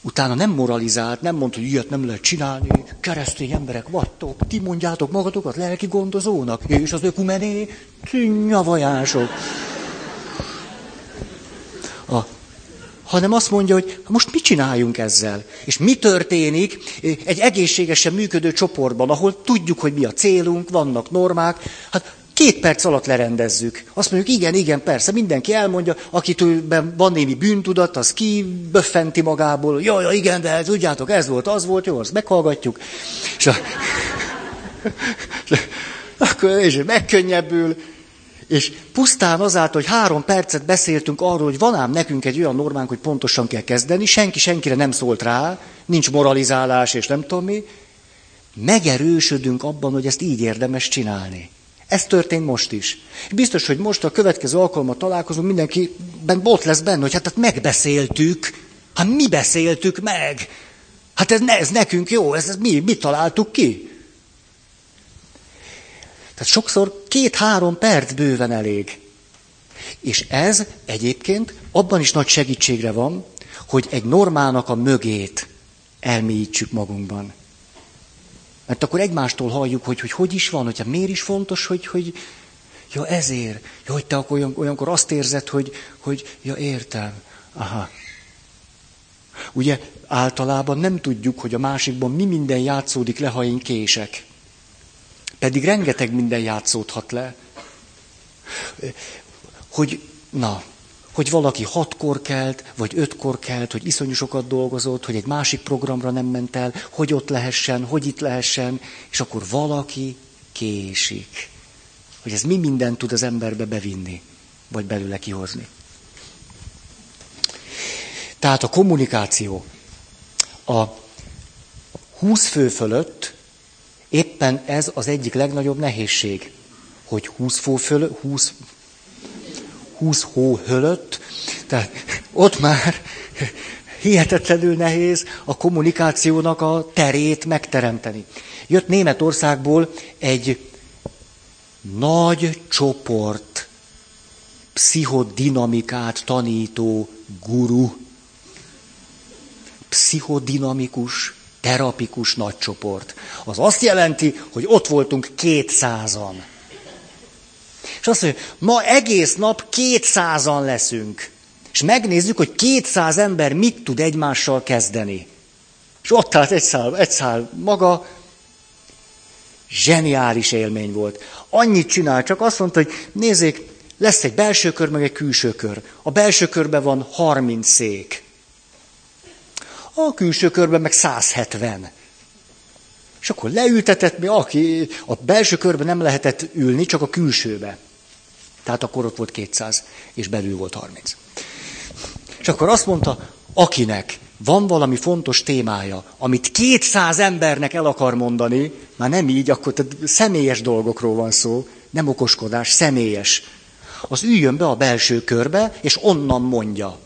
Utána nem moralizált, nem mondta, hogy ilyet nem lehet csinálni, keresztény emberek vagytok, ti mondjátok magatokat lelki gondozónak, és az ökumené nyavajások. A, hanem azt mondja, hogy most mit csináljunk ezzel? És mi történik egy egészségesen működő csoportban, ahol tudjuk, hogy mi a célunk, vannak normák. Hát Két perc alatt lerendezzük. Azt mondjuk, igen, igen, persze, mindenki elmondja, akitől van némi bűntudat, az ki böffenti magából, jaj, ja, igen, de tudjátok, ez volt, az volt, jó, azt meghallgatjuk. És, a, akkor és megkönnyebbül, és pusztán azáltal, hogy három percet beszéltünk arról, hogy van ám nekünk egy olyan normánk, hogy pontosan kell kezdeni, senki senkire nem szólt rá, nincs moralizálás és nem tudom mi, megerősödünk abban, hogy ezt így érdemes csinálni. Ez történt most is. Biztos, hogy most a következő alkalommal találkozunk, mindenkiben bot lesz benne, hogy hát, hát megbeszéltük. Hát mi beszéltük meg? Hát ez, ez nekünk jó, ez, ez mi, mi találtuk ki? Tehát sokszor két-három perc bőven elég. És ez egyébként abban is nagy segítségre van, hogy egy normának a mögét elmélyítsük magunkban. Mert akkor egymástól halljuk, hogy hogy, hogy is van, hogyha miért is fontos, hogy, hogy ja ezért, ja, hogy te akkor olyan, olyankor azt érzed, hogy, hogy ja értem, aha. Ugye általában nem tudjuk, hogy a másikban mi minden játszódik le, ha én kések. Pedig rengeteg minden játszódhat le. Hogy, na, hogy valaki hatkor kelt, vagy ötkor kelt, hogy iszonyú sokat dolgozott, hogy egy másik programra nem ment el, hogy ott lehessen, hogy itt lehessen, és akkor valaki késik. Hogy ez mi mindent tud az emberbe bevinni, vagy belőle kihozni. Tehát a kommunikáció. A 20 fő fölött éppen ez az egyik legnagyobb nehézség, hogy 20 fő fölött, 20 20 hó hölött, tehát ott már hihetetlenül nehéz a kommunikációnak a terét megteremteni. Jött Németországból egy nagy csoport pszichodinamikát tanító guru, pszichodinamikus, terapikus nagy csoport. Az azt jelenti, hogy ott voltunk kétszázan. És azt mondja, ma egész nap kétszázan leszünk. És megnézzük, hogy kétszáz ember mit tud egymással kezdeni. És ott állt egy szál, egy szál maga, zseniális élmény volt. Annyit csinál, csak azt mondta, hogy nézzék, lesz egy belső kör, meg egy külső kör. A belső körben van 30 szék. A külső körben meg 170. És akkor leültetett mi, aki a belső körben nem lehetett ülni, csak a külsőbe. Tehát akkor ott volt 200, és belül volt 30. És akkor azt mondta, akinek van valami fontos témája, amit 200 embernek el akar mondani, már nem így, akkor tehát személyes dolgokról van szó, nem okoskodás, személyes. Az üljön be a belső körbe, és onnan mondja.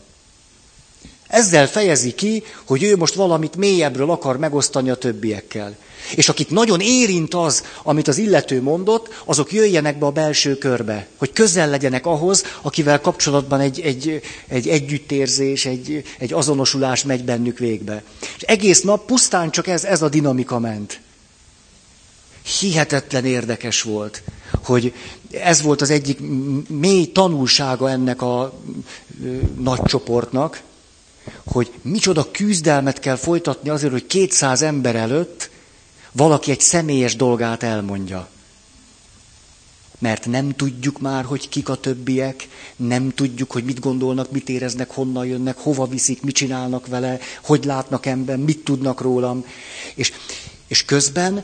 Ezzel fejezi ki, hogy ő most valamit mélyebbről akar megosztani a többiekkel. És akit nagyon érint az, amit az illető mondott, azok jöjjenek be a belső körbe, hogy közel legyenek ahhoz, akivel kapcsolatban egy, egy, egy együttérzés, egy, egy azonosulás megy bennük végbe. És egész nap pusztán csak ez, ez a dinamika ment. Hihetetlen érdekes volt, hogy ez volt az egyik mély tanulsága ennek a nagy csoportnak, hogy micsoda küzdelmet kell folytatni azért, hogy 200 ember előtt valaki egy személyes dolgát elmondja. Mert nem tudjuk már, hogy kik a többiek, nem tudjuk, hogy mit gondolnak, mit éreznek, honnan jönnek, hova viszik, mit csinálnak vele, hogy látnak ember, mit tudnak rólam. És, és közben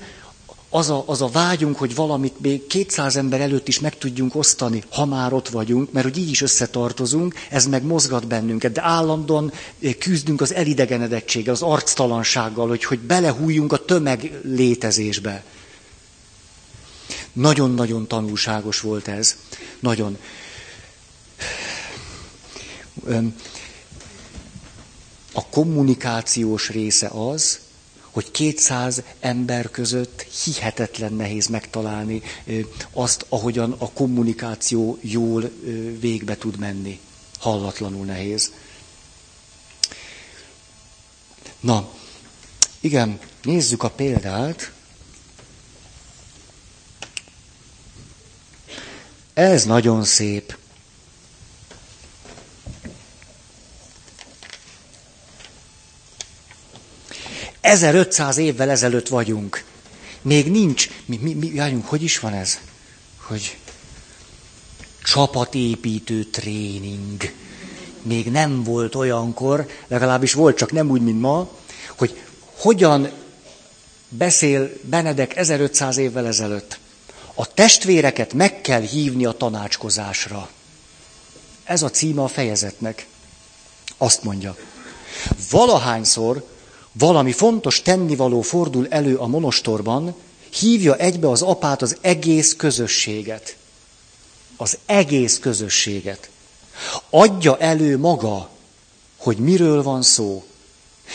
az a, az a vágyunk, hogy valamit még 200 ember előtt is meg tudjunk osztani, ha már ott vagyunk, mert hogy így is összetartozunk, ez meg mozgat bennünket, de állandóan eh, küzdünk az elidegenedettséggel, az arctalansággal, hogy, hogy belehújjunk a tömeg létezésbe. Nagyon-nagyon tanulságos volt ez. Nagyon. A kommunikációs része az, hogy 200 ember között hihetetlen nehéz megtalálni azt, ahogyan a kommunikáció jól végbe tud menni. Hallatlanul nehéz. Na, igen, nézzük a példát. Ez nagyon szép. 1500 évvel ezelőtt vagyunk. Még nincs, mi, mi, mi járjunk, hogy is van ez? Hogy csapatépítő tréning. Még nem volt olyankor, legalábbis volt, csak nem úgy, mint ma, hogy hogyan beszél Benedek 1500 évvel ezelőtt. A testvéreket meg kell hívni a tanácskozásra. Ez a címe a fejezetnek. Azt mondja. Valahányszor valami fontos tennivaló fordul elő a monostorban, hívja egybe az apát az egész közösséget. Az egész közösséget. Adja elő maga, hogy miről van szó.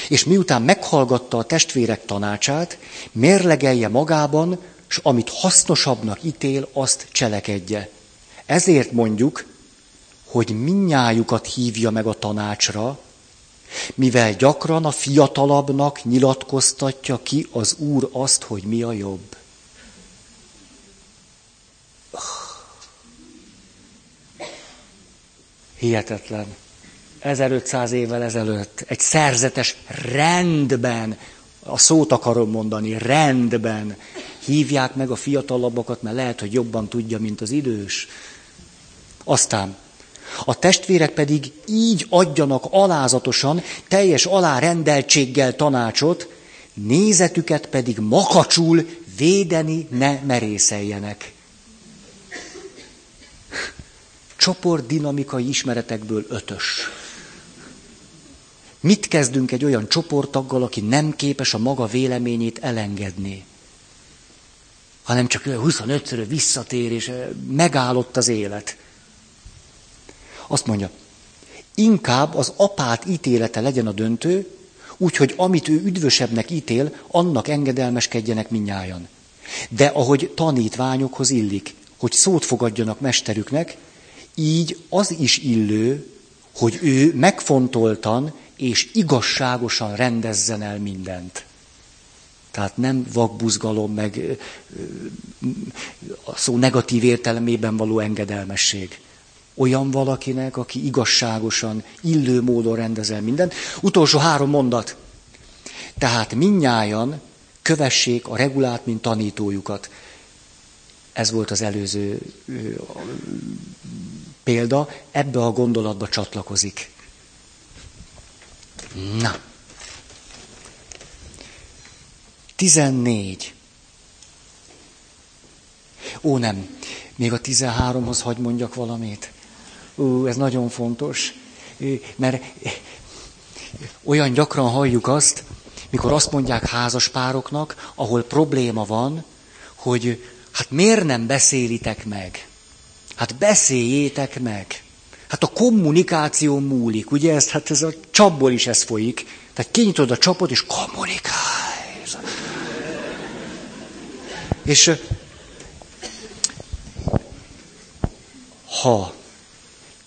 És miután meghallgatta a testvérek tanácsát, mérlegelje magában, s amit hasznosabbnak ítél, azt cselekedje. Ezért mondjuk, hogy minnyájukat hívja meg a tanácsra, mivel gyakran a fiatalabbnak nyilatkoztatja ki az Úr azt, hogy mi a jobb. Hihetetlen. 1500 évvel ezelőtt egy szerzetes rendben, a szót akarom mondani, rendben hívják meg a fiatalabbakat, mert lehet, hogy jobban tudja, mint az idős. Aztán a testvérek pedig így adjanak alázatosan, teljes alárendeltséggel tanácsot, nézetüket pedig makacsul védeni ne merészeljenek. Csoport dinamikai ismeretekből ötös. Mit kezdünk egy olyan csoporttaggal, aki nem képes a maga véleményét elengedni? Hanem csak 25-ször visszatér, és megállott az élet. Azt mondja, inkább az apát ítélete legyen a döntő, úgyhogy amit ő üdvösebbnek ítél, annak engedelmeskedjenek minnyájan. De ahogy tanítványokhoz illik, hogy szót fogadjanak mesterüknek, így az is illő, hogy ő megfontoltan és igazságosan rendezzen el mindent. Tehát nem vakbuzgalom, meg a szó negatív értelmében való engedelmesség olyan valakinek, aki igazságosan, illő módon rendezel mindent. Utolsó három mondat. Tehát minnyájan kövessék a regulát, mint tanítójukat. Ez volt az előző példa, ebbe a gondolatba csatlakozik. Na. 14. Ó, nem. Még a 13-hoz hagy mondjak valamit. Ú, ez nagyon fontos, mert olyan gyakran halljuk azt, mikor azt mondják házaspároknak, ahol probléma van, hogy hát miért nem beszélitek meg? Hát beszéljétek meg. Hát a kommunikáció múlik, ugye? Ez, hát ez a csapból is ez folyik. Tehát kinyitod a csapot, és kommunikálj. És ha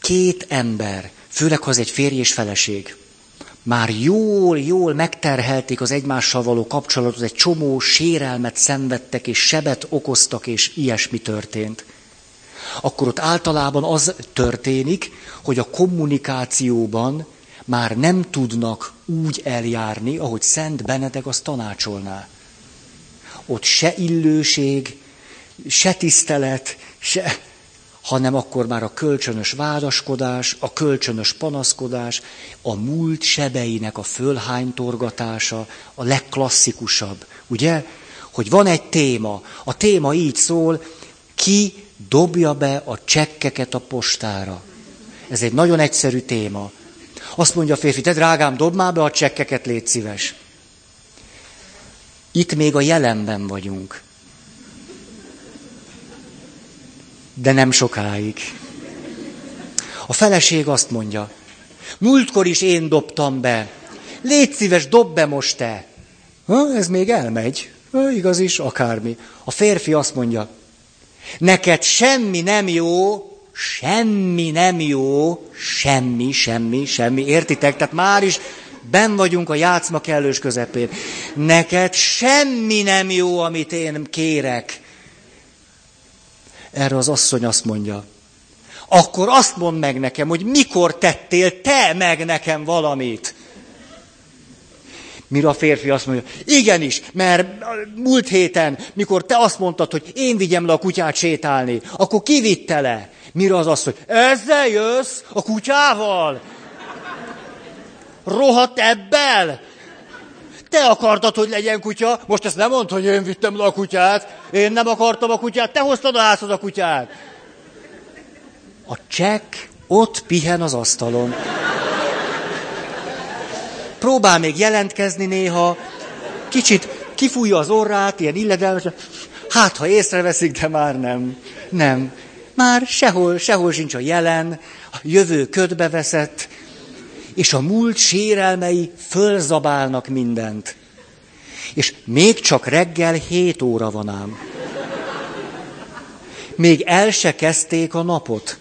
két ember, főleg ha az egy férj és feleség, már jól, jól megterhelték az egymással való kapcsolatot, egy csomó sérelmet szenvedtek, és sebet okoztak, és ilyesmi történt. Akkor ott általában az történik, hogy a kommunikációban már nem tudnak úgy eljárni, ahogy Szent Benedek azt tanácsolná. Ott se illőség, se tisztelet, se, hanem akkor már a kölcsönös vádaskodás, a kölcsönös panaszkodás, a múlt sebeinek a fölhánytorgatása a legklasszikusabb. Ugye? Hogy van egy téma, a téma így szól, ki dobja be a csekkeket a postára. Ez egy nagyon egyszerű téma. Azt mondja a férfi, te drágám, dob már be a csekkeket, légy szíves. Itt még a jelenben vagyunk. De nem sokáig. A feleség azt mondja, múltkor is én dobtam be. Légy szíves, dob be most te. Ha, ez még elmegy. Ha, igaz is, akármi. A férfi azt mondja, neked semmi nem jó, semmi nem jó, semmi, semmi, semmi. Értitek? Tehát már is ben vagyunk a játszma kellős közepén. Neked semmi nem jó, amit én kérek. Erre az asszony azt mondja, akkor azt mondd meg nekem, hogy mikor tettél te meg nekem valamit. Mire a férfi azt mondja, igenis, mert múlt héten, mikor te azt mondtad, hogy én vigyem le a kutyát sétálni, akkor kivitte le. Mire az azt mondja, ezzel jössz a kutyával? Rohadt ebbel? Te akartad, hogy legyen kutya, most ezt nem mondd, hogy én vittem le a kutyát, én nem akartam a kutyát, te hoztad a házhoz a kutyát. A csekk ott pihen az asztalon. Próbál még jelentkezni néha, kicsit kifújja az orrát, ilyen illedelmes, hát ha észreveszik, de már nem. Nem. Már sehol, sehol sincs a jelen, a jövő ködbe veszett, és a múlt sérelmei fölzabálnak mindent. És még csak reggel hét óra van ám. Még el se kezdték a napot.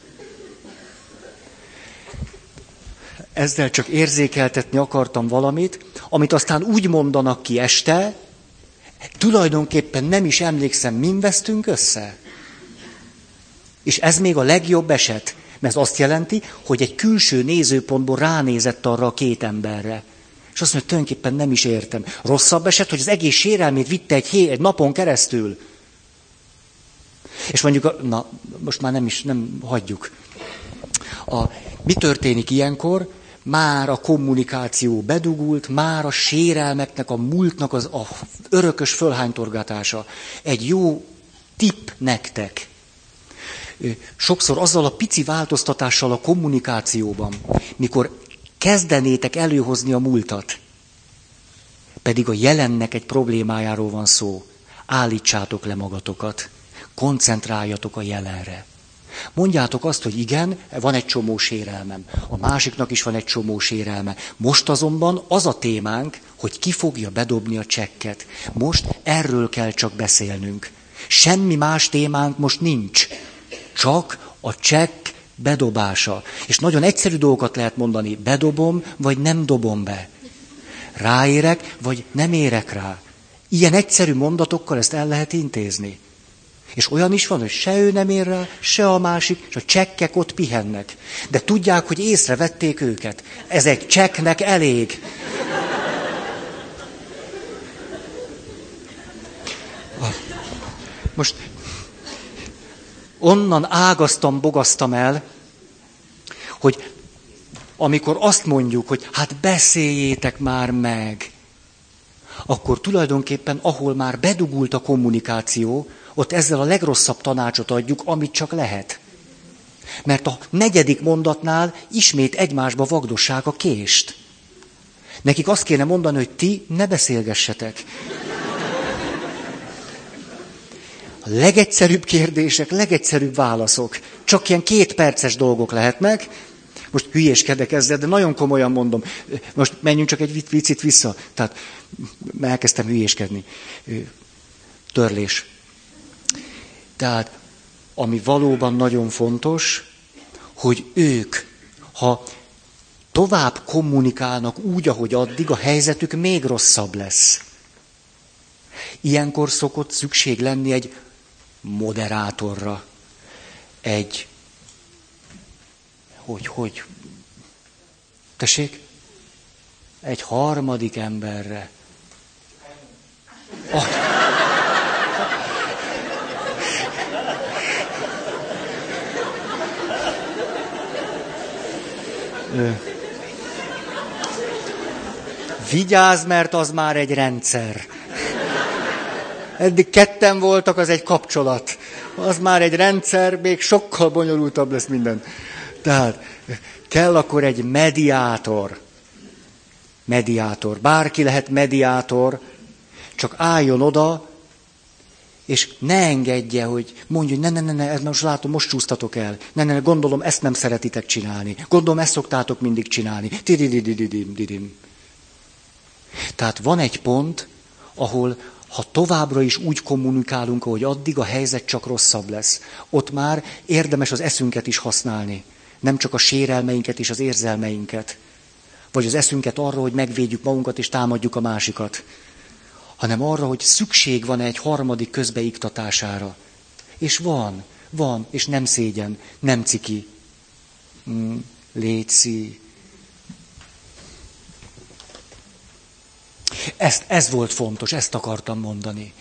Ezzel csak érzékeltetni akartam valamit, amit aztán úgy mondanak ki este, tulajdonképpen nem is emlékszem, min vesztünk össze. És ez még a legjobb eset, mert ez azt jelenti, hogy egy külső nézőpontból ránézett arra a két emberre. És azt mondja, tulajdonképpen nem is értem. Rosszabb eset, hogy az egész sérelmét vitte egy, hé, egy napon keresztül. És mondjuk, na, most már nem is, nem hagyjuk. A, mi történik ilyenkor? Már a kommunikáció bedugult, már a sérelmeknek, a múltnak az a örökös fölhánytorgatása. Egy jó tip nektek sokszor azzal a pici változtatással a kommunikációban, mikor kezdenétek előhozni a múltat, pedig a jelennek egy problémájáról van szó, állítsátok le magatokat, koncentráljatok a jelenre. Mondjátok azt, hogy igen, van egy csomó sérelmem. A másiknak is van egy csomó sérelme. Most azonban az a témánk, hogy ki fogja bedobni a csekket. Most erről kell csak beszélnünk. Semmi más témánk most nincs csak a csekk bedobása. És nagyon egyszerű dolgokat lehet mondani, bedobom, vagy nem dobom be. Ráérek, vagy nem érek rá. Ilyen egyszerű mondatokkal ezt el lehet intézni. És olyan is van, hogy se ő nem ér rá, se a másik, és a csekkek ott pihennek. De tudják, hogy észrevették őket. Ez egy csekknek elég. Most onnan ágaztam, bogaztam el, hogy amikor azt mondjuk, hogy hát beszéljétek már meg, akkor tulajdonképpen, ahol már bedugult a kommunikáció, ott ezzel a legrosszabb tanácsot adjuk, amit csak lehet. Mert a negyedik mondatnál ismét egymásba vagdossák a kést. Nekik azt kéne mondani, hogy ti ne beszélgessetek. Legegyszerűbb kérdések, legegyszerűbb válaszok. Csak ilyen két perces dolgok lehetnek. Most hülyéskedek ezzel, de nagyon komolyan mondom. Most menjünk csak egy vicit vissza. Tehát elkezdtem hülyéskedni. Törlés. Tehát, ami valóban nagyon fontos, hogy ők, ha tovább kommunikálnak úgy, ahogy addig, a helyzetük még rosszabb lesz. Ilyenkor szokott szükség lenni egy moderátorra, egy, hogy, hogy, tessék, egy harmadik emberre. Ah. Vigyázz, mert az már egy rendszer. Eddig ketten voltak, az egy kapcsolat. Az már egy rendszer, még sokkal bonyolultabb lesz minden. Tehát kell akkor egy mediátor. Mediátor. Bárki lehet mediátor, csak álljon oda, és ne engedje, hogy mondja, hogy ne, ne, ne, ne, most látom, most csúsztatok el. Ne, ne, ne, gondolom, ezt nem szeretitek csinálni. Gondolom, ezt szoktátok mindig csinálni. Tidididididim. Tehát van egy pont, ahol ha továbbra is úgy kommunikálunk, ahogy addig, a helyzet csak rosszabb lesz. Ott már érdemes az eszünket is használni. Nem csak a sérelmeinket és az érzelmeinket. Vagy az eszünket arra, hogy megvédjük magunkat és támadjuk a másikat hanem arra, hogy szükség van egy harmadik közbeiktatására. És van, van, és nem szégyen, nem ciki. Mm, léci. Ezt, ez volt fontos, ezt akartam mondani.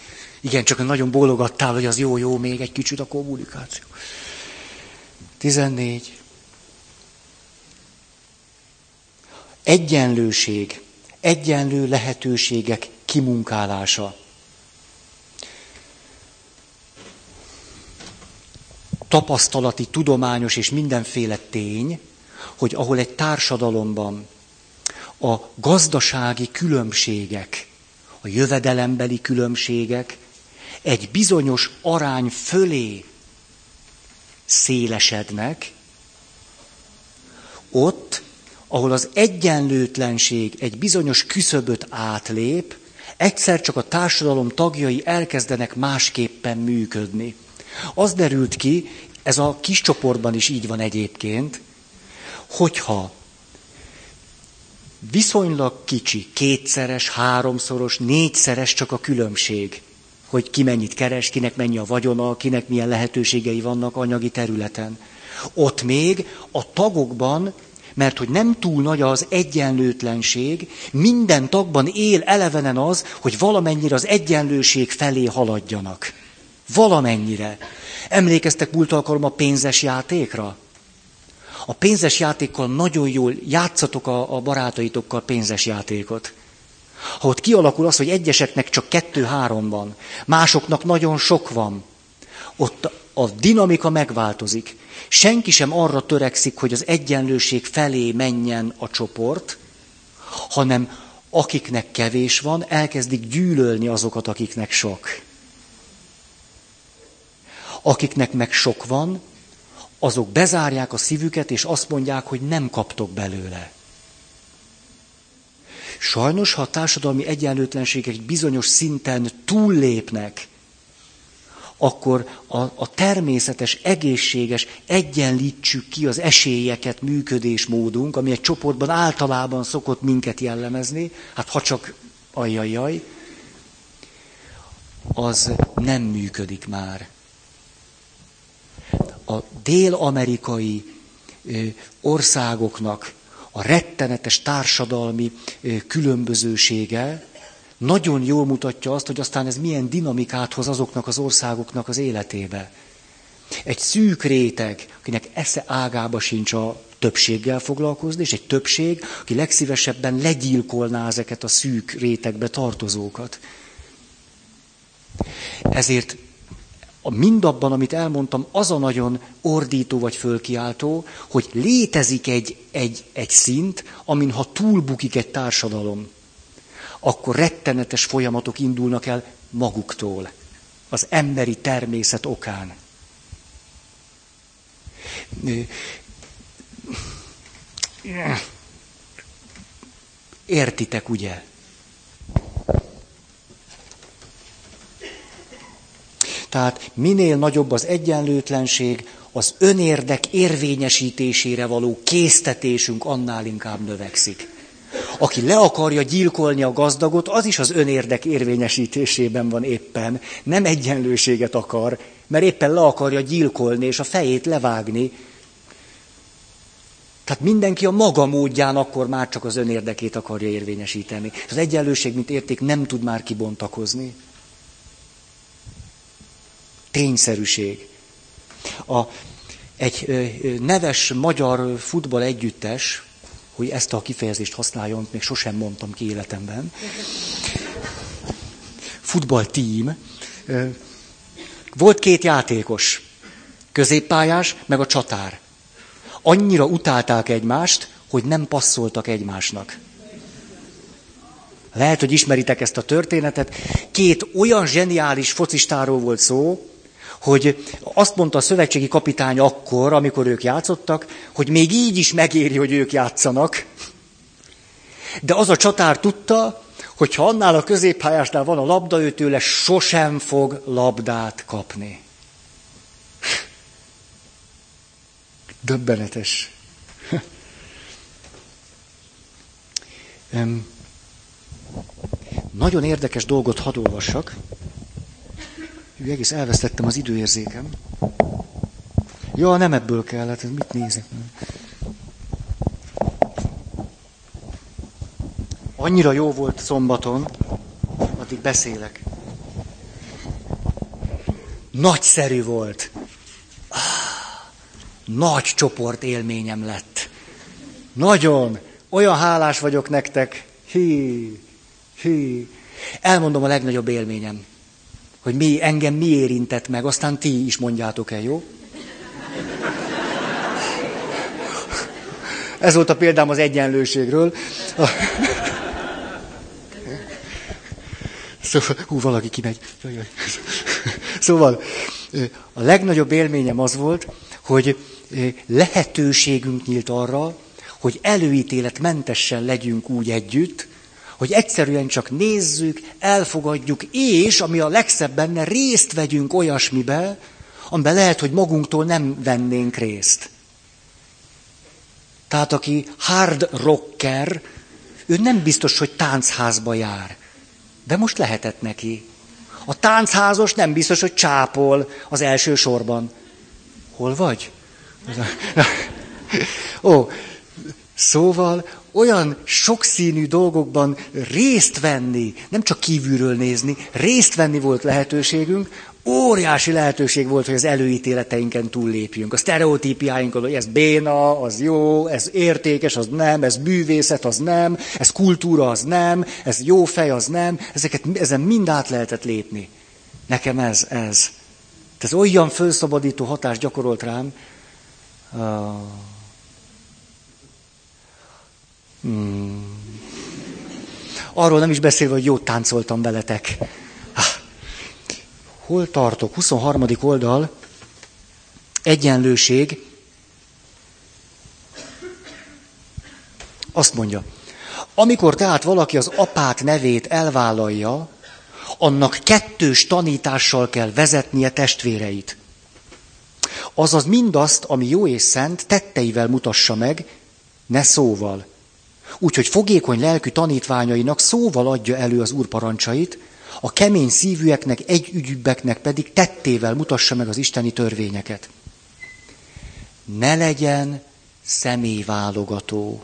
Igen, csak nagyon bólogattál, hogy az jó, jó, még egy kicsit a kommunikáció. 14. Egyenlőség, egyenlő lehetőségek kimunkálása. Tapasztalati, tudományos és mindenféle tény, hogy ahol egy társadalomban a gazdasági különbségek, a jövedelembeli különbségek egy bizonyos arány fölé szélesednek, ott, ahol az egyenlőtlenség egy bizonyos küszöböt átlép, egyszer csak a társadalom tagjai elkezdenek másképpen működni. Az derült ki, ez a kis csoportban is így van egyébként, hogyha viszonylag kicsi, kétszeres, háromszoros, négyszeres csak a különbség, hogy ki mennyit keres, kinek mennyi a vagyona, kinek milyen lehetőségei vannak anyagi területen. Ott még a tagokban mert hogy nem túl nagy az egyenlőtlenség, minden tagban él elevenen az, hogy valamennyire az egyenlőség felé haladjanak. Valamennyire. Emlékeztek múlt alkalom a pénzes játékra? A pénzes játékkal nagyon jól játszatok a, a barátaitokkal pénzes játékot. Ha ott kialakul az, hogy egyeseknek csak kettő-három van, másoknak nagyon sok van, ott a dinamika megváltozik. Senki sem arra törekszik, hogy az egyenlőség felé menjen a csoport, hanem akiknek kevés van, elkezdik gyűlölni azokat, akiknek sok. Akiknek meg sok van, azok bezárják a szívüket, és azt mondják, hogy nem kaptok belőle. Sajnos, ha a társadalmi egyenlőtlenségek bizonyos szinten túllépnek, akkor a, a természetes, egészséges, egyenlítsük ki az esélyeket, működésmódunk, ami egy csoportban általában szokott minket jellemezni, hát ha csak ajjajjaj, az nem működik már. A dél-amerikai országoknak a rettenetes társadalmi különbözősége, nagyon jól mutatja azt, hogy aztán ez milyen dinamikát hoz azoknak az országoknak az életébe. Egy szűk réteg, akinek esze ágába sincs a többséggel foglalkozni, és egy többség, aki legszívesebben legyilkolná ezeket a szűk rétegbe tartozókat. Ezért mindabban, amit elmondtam, az a nagyon ordító vagy fölkiáltó, hogy létezik egy, egy, egy szint, amin ha túlbukik egy társadalom, akkor rettenetes folyamatok indulnak el maguktól, az emberi természet okán. Értitek, ugye? Tehát minél nagyobb az egyenlőtlenség, az önérdek érvényesítésére való késztetésünk annál inkább növekszik. Aki le akarja gyilkolni a gazdagot, az is az önérdek érvényesítésében van éppen. Nem egyenlőséget akar, mert éppen le akarja gyilkolni és a fejét levágni. Tehát mindenki a maga módján akkor már csak az önérdekét akarja érvényesíteni. Az egyenlőség, mint érték, nem tud már kibontakozni. Tényszerűség. A, egy neves magyar futball együttes, hogy ezt a kifejezést használjon, még sosem mondtam ki életemben. Futball team. Volt két játékos, középpályás, meg a csatár. Annyira utálták egymást, hogy nem passzoltak egymásnak. Lehet, hogy ismeritek ezt a történetet. Két olyan zseniális focistáról volt szó, hogy azt mondta a szövetségi kapitány akkor, amikor ők játszottak, hogy még így is megéri, hogy ők játszanak. De az a csatár tudta, hogy ha annál a középpályásnál van a labda, ő tőle sosem fog labdát kapni. Döbbenetes. Nagyon érdekes dolgot hadd olvassak. Egész elvesztettem az időérzékem. Ja, nem ebből kellett, ez mit nézek? Annyira jó volt szombaton, addig beszélek. Nagyszerű volt. Ah, nagy csoport élményem lett. Nagyon. Olyan hálás vagyok nektek. Hí, hí. Elmondom a legnagyobb élményem, hogy mi, engem mi érintett meg, aztán ti is mondjátok el, jó? Ez volt a példám az egyenlőségről. Szóval, hú, valaki kimegy. Szóval a legnagyobb élményem az volt, hogy lehetőségünk nyílt arra, hogy előítéletmentesen legyünk úgy együtt, hogy egyszerűen csak nézzük, elfogadjuk, és, ami a legszebb benne, részt vegyünk olyasmibe, amiben lehet, hogy magunktól nem vennénk részt. Tehát aki hard rocker, ő nem biztos, hogy táncházba jár. De most lehetett neki. A táncházos nem biztos, hogy csápol az első sorban. Hol vagy? Ó, szóval olyan sokszínű dolgokban részt venni, nem csak kívülről nézni, részt venni volt lehetőségünk, óriási lehetőség volt, hogy az előítéleteinken túllépjünk. A sztereotípiáinkon, hogy ez béna, az jó, ez értékes, az nem, ez bűvészet, az nem, ez kultúra, az nem, ez jó fej, az nem. Ezeket, ezen mind át lehetett lépni. Nekem ez, ez. Ez olyan fölszabadító hatást gyakorolt rám. Uh, hmm. Arról nem is beszélve, hogy jót táncoltam veletek. Hol tartok? 23. oldal. Egyenlőség. Azt mondja, amikor tehát valaki az apát nevét elvállalja, annak kettős tanítással kell vezetnie testvéreit. Azaz mindazt, ami jó és szent, tetteivel mutassa meg, ne szóval. Úgyhogy fogékony lelkű tanítványainak szóval adja elő az úr parancsait, a kemény szívűeknek, együgyűbbeknek pedig tettével mutassa meg az isteni törvényeket. Ne legyen személyválogató.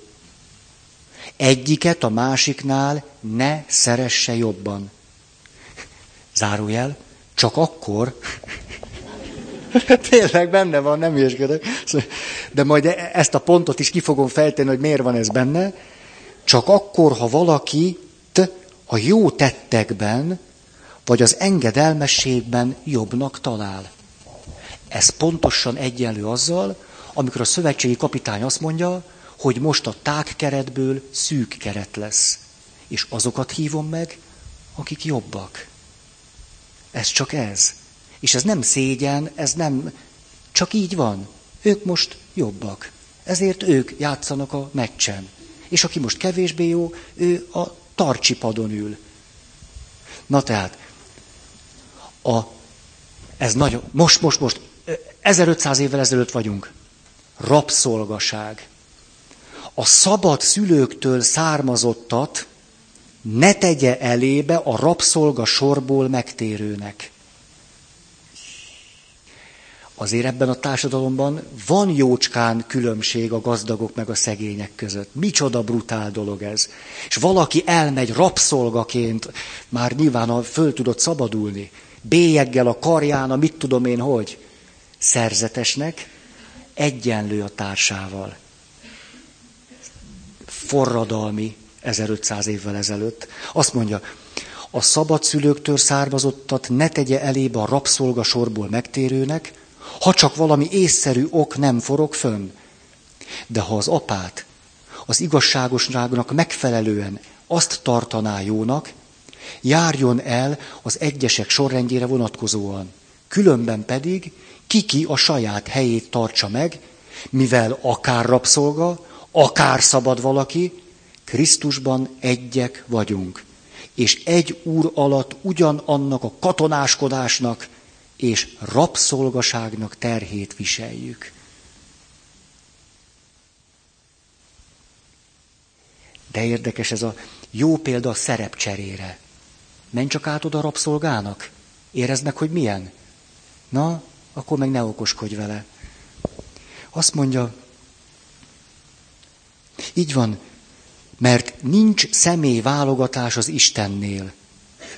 Egyiket a másiknál ne szeresse jobban. Zárójel, csak akkor, tényleg benne van, nem hülyeskedek, de majd e- ezt a pontot is ki fogom fejteni, hogy miért van ez benne, csak akkor, ha valaki a jó tettekben, vagy az engedelmességben jobbnak talál. Ez pontosan egyenlő azzal, amikor a szövetségi kapitány azt mondja, hogy most a tág keretből szűk keret lesz. És azokat hívom meg, akik jobbak. Ez csak ez. És ez nem szégyen, ez nem... Csak így van. Ők most jobbak. Ezért ők játszanak a meccsen. És aki most kevésbé jó, ő a tarcsipadon ül. Na tehát, a, ez nagyon, most, most, most, 1500 évvel ezelőtt vagyunk. Rabszolgaság. A szabad szülőktől származottat ne tegye elébe a rabszolga sorból megtérőnek. Azért ebben a társadalomban van jócskán különbség a gazdagok meg a szegények között. Micsoda brutál dolog ez. És valaki elmegy rabszolgaként, már nyilván a föl tudott szabadulni, bélyeggel a karján, a mit tudom én hogy, szerzetesnek, egyenlő a társával. Forradalmi 1500 évvel ezelőtt. Azt mondja, a szabadszülőktől származottat ne tegye elébe a rabszolga sorból megtérőnek, ha csak valami észszerű ok nem forog fönn. De ha az apát, az igazságosságnak megfelelően azt tartaná jónak, járjon el az egyesek sorrendjére vonatkozóan. Különben pedig kiki a saját helyét tartsa meg, mivel akár rabszolga, akár szabad valaki, Krisztusban egyek vagyunk. És egy úr alatt ugyanannak a katonáskodásnak és rabszolgaságnak terhét viseljük. De érdekes ez a jó példa a szerepcserére. Menj csak át oda rabszolgának. Érezd meg, hogy milyen. Na, akkor meg ne okoskodj vele. Azt mondja, így van, mert nincs személy válogatás az Istennél.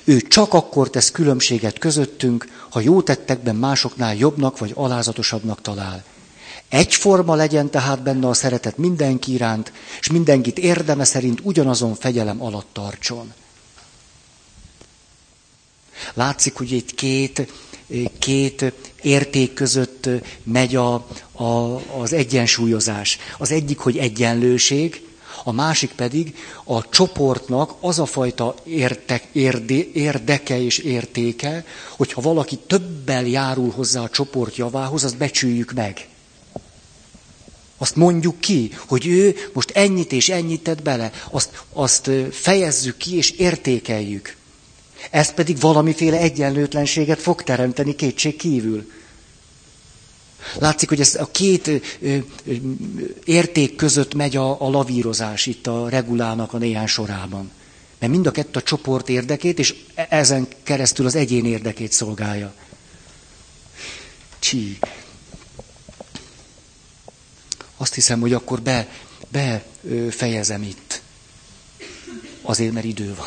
Ő csak akkor tesz különbséget közöttünk, ha jó tettekben másoknál jobbnak vagy alázatosabbnak talál. Egyforma legyen tehát benne a szeretet mindenki iránt, és mindenkit érdeme szerint ugyanazon fegyelem alatt tartson. Látszik, hogy itt két, két érték között megy a, a, az egyensúlyozás. Az egyik, hogy egyenlőség, a másik pedig a csoportnak az a fajta értek, érde, érdeke és értéke, hogyha valaki többel járul hozzá a csoport javához, azt becsüljük meg. Azt mondjuk ki, hogy ő most ennyit és ennyit tett bele. Azt, azt fejezzük ki és értékeljük. Ez pedig valamiféle egyenlőtlenséget fog teremteni kétség kívül. Látszik, hogy ez a két érték között megy a, a lavírozás itt a regulának a néhány sorában. Mert mind a kettő a csoport érdekét, és e, ezen keresztül az egyén érdekét szolgálja. Csí. Azt hiszem, hogy akkor be, befejezem itt. Azért, mert idő van.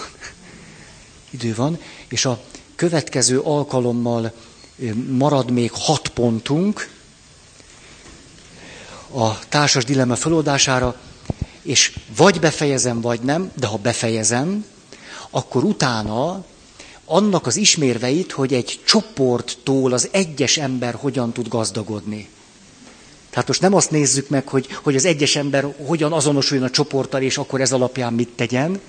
Idő van, és a következő alkalommal marad még hat pontunk, a társas dilemma feloldására, és vagy befejezem, vagy nem, de ha befejezem, akkor utána annak az ismérveit, hogy egy csoporttól az egyes ember hogyan tud gazdagodni. Tehát most nem azt nézzük meg, hogy, hogy az egyes ember hogyan azonosuljon a csoporttal, és akkor ez alapján mit tegyen,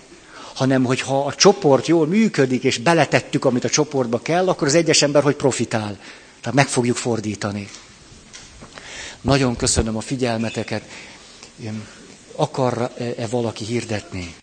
hanem hogy ha a csoport jól működik, és beletettük, amit a csoportba kell, akkor az egyes ember hogy profitál. Tehát meg fogjuk fordítani. Nagyon köszönöm a figyelmeteket. Akar-e valaki hirdetni?